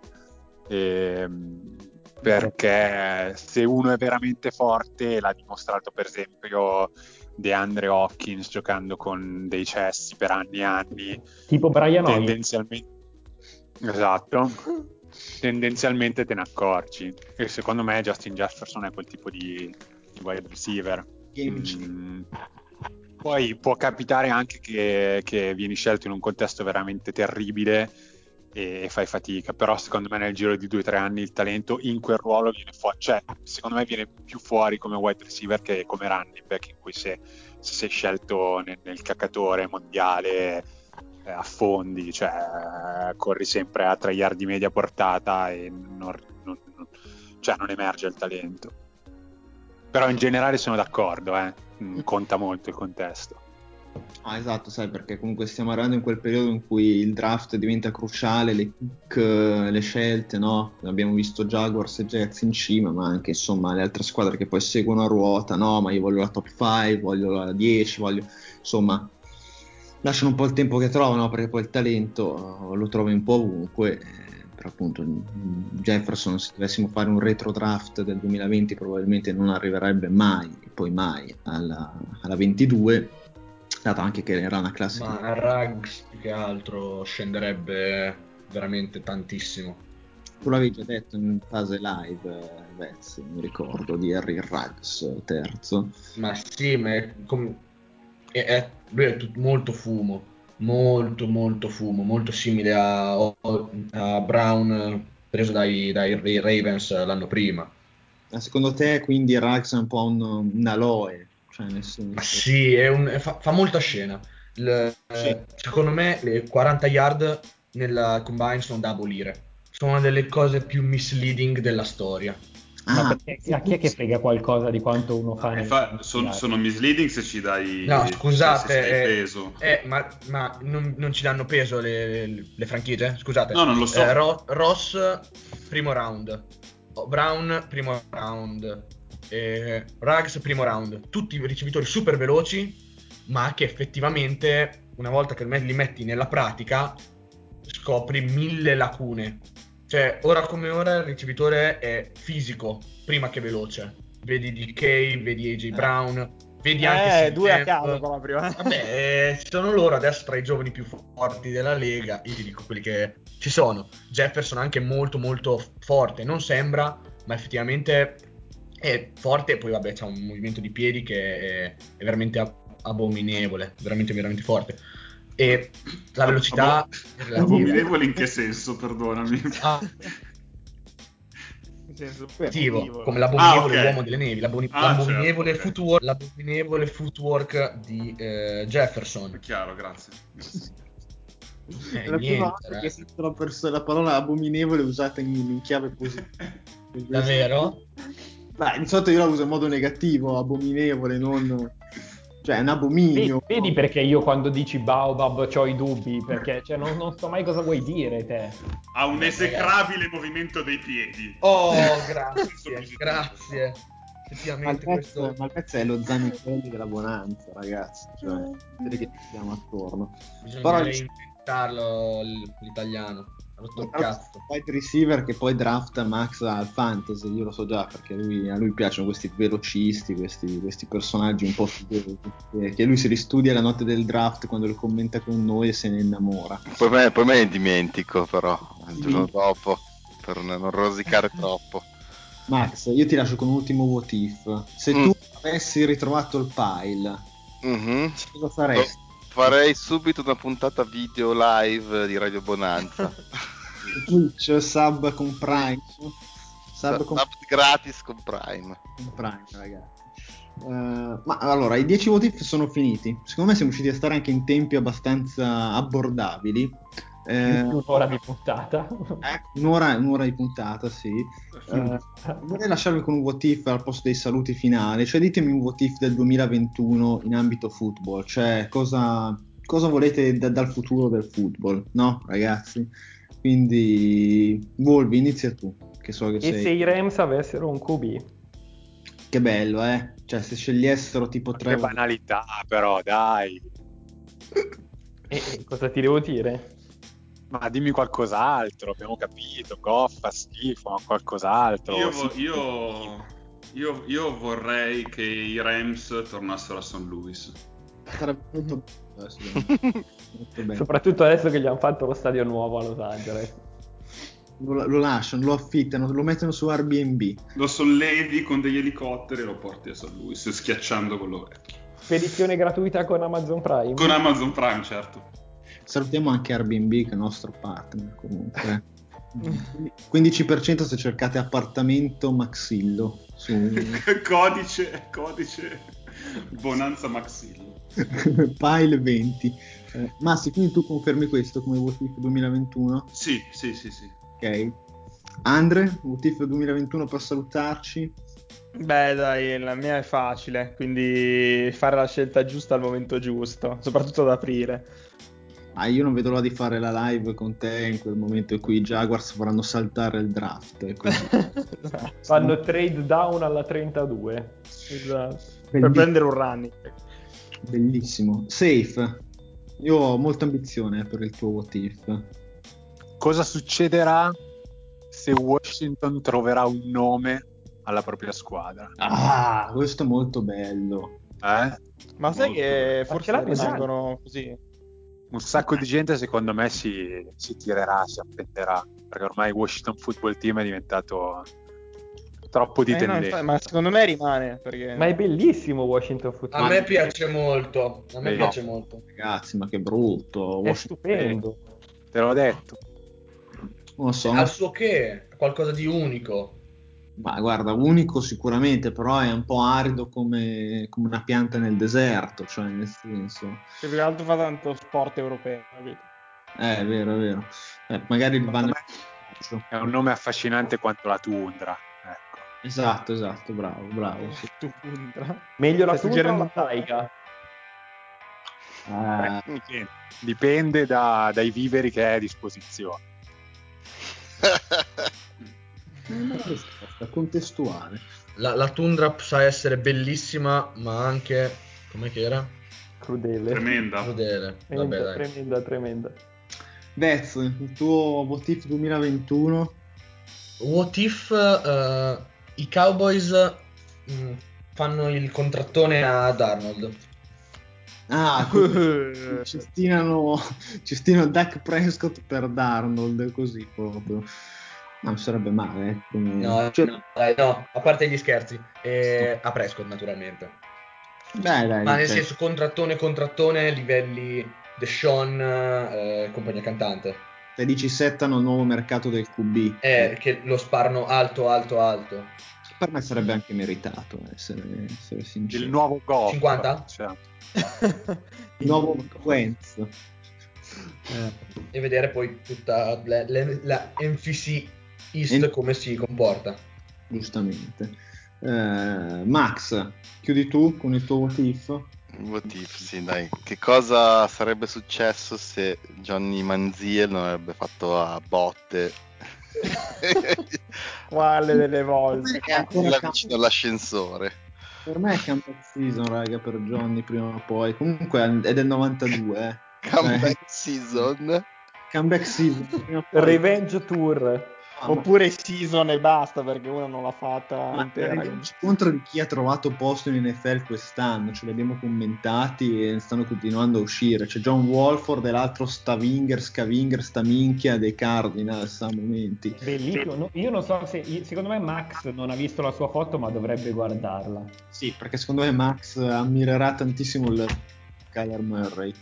E, ehm, perché se uno è veramente forte, l'ha dimostrato per esempio DeAndre Hawkins giocando con dei cessi per anni e anni. Tipo Brian tendenzialmente... Esatto. Tendenzialmente te ne accorgi. E secondo me Justin Jefferson è quel tipo di, di wide receiver. Mm. Poi può capitare anche che, che vieni scelto in un contesto veramente terribile e fai fatica, però secondo me nel giro di due o tre anni il talento in quel ruolo viene fuori, cioè secondo me viene più fuori come wide receiver che come running back in cui se, se sei scelto nel, nel caccatore mondiale affondi, cioè corri sempre a tre yard di media portata e non, non, non, cioè, non emerge il talento. Però in generale sono d'accordo, eh. Mm, conta molto il contesto. Ah, esatto, sai, perché comunque stiamo arrivando in quel periodo in cui il draft diventa cruciale, le pick, le scelte, no? Abbiamo visto Jaguars e Jets in cima, ma anche insomma le altre squadre che poi seguono a ruota, no? Ma io voglio la top 5, voglio la 10, voglio insomma lasciano un po' il tempo che trovano perché poi il talento lo trovi un po' ovunque. Eh, però appunto Jefferson, se dovessimo fare un retro draft del 2020, probabilmente non arriverebbe mai, poi mai alla, alla 22 dato anche che era una classe ma Ruggs più che altro scenderebbe veramente tantissimo tu l'avevi già detto in fase live Vez, mi ricordo di Harry Ruggs terzo ma sì ma è, com- è, è, lui è tut- molto fumo molto molto fumo molto simile a, a Brown preso dai, dai Ravens l'anno prima secondo te quindi Ruggs è un po' un, un aloe cioè, nel senso... Sì, un, fa, fa, molta scena. Il, sì. eh, secondo me le 40 yard nella combine sono da abolire. Sono una delle cose più misleading della storia. Ah, ma perché, a chi è che frega qualcosa di quanto uno fa? fa sono, sono, misleading se ci dai no, scusate, se, eh, peso. Eh, ma, ma non, non, ci danno peso le, le, le, franchigie? Scusate. No, non lo so. Eh, Ro, Ross, primo round. Brown, primo round eh, Ruggs primo round, tutti ricevitori super veloci, ma che effettivamente una volta che li metti nella pratica scopri mille lacune. Cioè, ora come ora il ricevitore è fisico prima che veloce. Vedi DK, vedi AJ eh. Brown, vedi anche eh, due a caso proprio. Eh. Vabbè, eh, sono loro adesso tra i giovani più forti della Lega, io ti dico quelli che ci sono. Jefferson anche molto molto forte, non sembra, ma effettivamente è forte e poi vabbè c'ha un movimento di piedi che è, è veramente abominevole, veramente veramente forte. E la velocità... Abo- abominevole in che senso, perdonami? Ah. Attivo, come l'abominevole ah, okay. uomo delle nevi, l'aboni- ah, l'abominevole, certo, footwork, okay. l'abominevole footwork di eh, Jefferson. È chiaro, grazie. Eh, la niente, prima volta che sento la, pers- la parola abominevole usata in, in chiave positiva. Davvero? Beh, di solito io la uso in modo negativo, abominevole, non... Cioè, è un abominio. Vedi, vedi perché io quando dici Baobab ho i dubbi, perché cioè, non, non, so mai cosa vuoi dire te. Ha un esecrabile movimento dei piedi. Oh, grazie, grazie. Effettivamente Malpezzo, questo... Malpezzo è lo Zanichelli della Bonanza, ragazzi. Cioè, vedete che ci siamo attorno. Bisogna Però... reinventarlo l'italiano rotto il cazzo. Wide receiver che poi drafta Max al fantasy, io lo so già perché a lui, a lui piacciono questi velocisti, questi, questi personaggi un po' figuri, che lui si ristudia la notte del draft quando lo commenta con noi e se ne innamora. Poi me, poi me ne dimentico però, il giorno dopo, per non rosicare troppo. Max, io ti lascio con un ultimo what if. Se mm. tu avessi ritrovato il pile, mm-hmm. cosa faresti? Farei subito una puntata video live di Radio Bonanza. Twitch, sub con Prime. Sub, con... sub gratis con Prime. Con Prime, ragazzi. Uh, ma allora, i 10 voti sono finiti. Secondo me siamo riusciti a stare anche in tempi abbastanza abbordabili. Eh, un'ora di puntata. Eh, un'ora, un'ora, di puntata, sì. Uh, vorrei lasciarvi con un what if al posto dei saluti finali. Cioè, ditemi un what if del 2021 in ambito football. Cioè, cosa, cosa volete da, dal futuro del football, no, ragazzi? Quindi, Volvi, inizia tu. Che so che e sei... se i Rams avessero un QB? Che bello, eh? Cioè, se scegliessero tipo tre... Che banalità, però, dai. E cosa ti devo dire? Ma dimmi qualcos'altro, abbiamo capito, Goff fa schifo, ma qualcos'altro. Io, sì. io, io, io vorrei che i Rams tornassero a St. Louis. Sarebbe molto bello, eh. Molto. Soprattutto adesso che gli hanno fatto lo stadio nuovo a Los Angeles. Lo, lo lasciano, lo affittano, lo mettono su Airbnb. Lo sollevi con degli elicotteri e lo porti a St. Louis, schiacciando quello vecchio. Spedizione gratuita con Amazon Prime. Con Amazon Prime, certo. Salutiamo anche Airbnb che è il nostro partner comunque. 15% se cercate appartamento Maxillo su codice, codice Bonanza Maxillo. Pile 20. Eh, Massi, quindi tu confermi questo come Votif 2021? Sì, sì, sì, sì. Ok. Andre, Votif 2021 per salutarci. Beh, dai, la mia è facile, quindi fare la scelta giusta al momento giusto, soprattutto ad aprile. Ah, io non vedo l'ora di fare la live con te in quel momento in cui i Jaguars faranno saltare il draft. e quindi- Fanno trade down alla 32. Esatto. Per prendere un running. Bellissimo. Safe. Io ho molta ambizione per il tuo what if. Cosa succederà se Washington troverà un nome alla propria squadra? Ah, questo è molto bello. Eh? Ma sai Molto che bello. forse l'ha rimangono così? Un sacco di gente secondo me si, si tirerà, si appenderà, perché ormai il Washington Football Team è diventato troppo di Eh, no, tendenza. ma secondo me rimane perché Ma è bellissimo Washington Football. A me piace molto. A me Beh, piace molto. Ragazzi, ma che brutto. È Washington- stupendo. Te l'ho detto. Non lo so, Al suo che? Qualcosa di unico. Ma guarda, unico sicuramente, però è un po' arido come, come una pianta nel deserto, cioè nel senso... che più che altro fa tanto sport europeo, capito? Eh, è vero, è vero. Eh, magari vanno... È un nome affascinante quanto la tundra. Ecco. Esatto, esatto, bravo, bravo. sì. Tu punta. Meglio la Stai tundra o la taiga? Ah, Dipende, dipende da- dai viveri che hai a disposizione. è una risposta contestuale. La, la tundra sa essere bellissima, ma anche. Com'è che era? Crudele. Tremenda. Crudele. Vabbè, Tremenda, dai. tremenda, tremenda. Vez, il tuo Votif 2021? What if eh, i Cowboys mm, fanno il contrattone ad Arnold? Ah, così. ci stinano, ci stinano Dak Prescott per Darnold, così proprio. Non sarebbe male, eh, come- No, cioè, no, dai, no, a parte gli scherzi. E a Prescott, naturalmente. dai, dai, Ma nel senso, contrattone, contrattone, livelli Deshaun, eh, compagnia cantante. se dici settano il nuovo mercato del QB, Eh, che lo sparano alto, alto, alto. per me sarebbe anche meritato, essere, essere sincero. Il nuovo Goff. 50? Cioè, Il nuovo Wentz. E vedere poi tutta la, la- la NFC East En- come si comporta. giustamente. Eh, Max, chiudi tu con il tuo what if? What if, sì, dai. Che cosa sarebbe successo se Johnny Manziel non avrebbe fatto a botte Quale delle volte? là vicino all'ascensore? Per me è comeback season, raga, per Johnny prima o poi. Comunque è del 92, eh. Comeback season? Comeback season. prima o poi. Revenge Tour. Oppure season e basta perché una non l'ha fatta Ma intera. conto di chi ha trovato posto in NFL quest'anno, ce li abbiamo commentati e stanno continuando a uscire. C'è John Wolford e l'altro Stavinger, Scavinger, sta minchia dei Cardinals a momenti. Bellissimo. No, io non so se. Secondo me Max non ha visto la sua foto, ma dovrebbe guardarla. Sì, perché secondo me Max ammirerà tantissimo il Kyler Murray.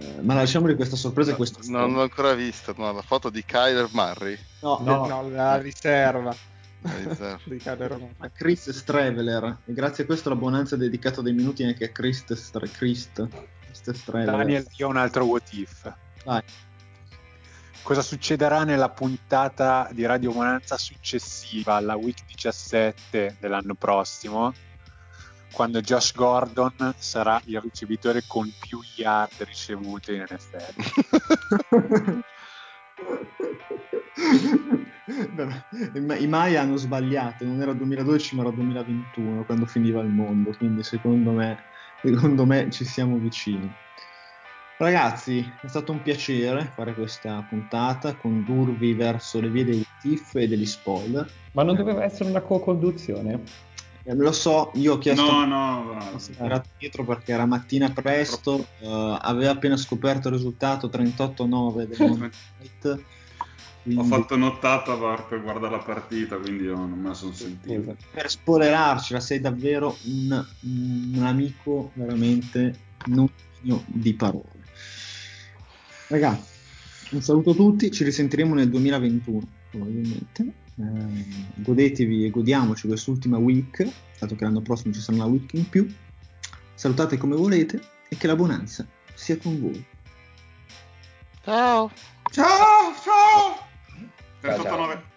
Eh, ma lasciamo di questa sorpresa e questo Non l'ho ancora vista, no, la foto di Kyler Murray. no, No. No, la riserva La riserva. di Kyler Murray. a Chris Streveler e grazie a questo l'abbonanza ha dedicato dei minuti anche a Chris, Stre- Christ, Christ Streveler. Daniel, io ho un altro what if. Vai. Cosa succederà nella puntata di Radio Monanza successiva alla week 17 dell'anno prossimo? Quando Josh Gordon sarà il ricevitore con più yard ricevute in NFL. I Maya hanno sbagliato, non era 2012 ma era 2021 quando finiva il mondo, quindi secondo me, secondo me ci siamo vicini. Ragazzi, è stato un piacere fare questa puntata, condurvi verso le vie dei TIF e degli spoiler. Ma non doveva essere una co-conduzione? Eh, lo so, io ho chiesto No, no, era dietro perché era mattina presto, uh, aveva appena scoperto il risultato 38-9 del Monday Ho fatto nottata per guardare la partita, quindi io non me la sono sentita. Per spoilerarcela, sei davvero un, un amico veramente non di parole. Ragazzi, un saluto a tutti, ci risentiremo nel 2021 probabilmente. Eh, godetevi e godiamoci quest'ultima week, dato che l'anno prossimo ci sarà una week in più. Salutate come volete e che la bonanza sia con voi. Ciao! Ciao! Ciao! 38 We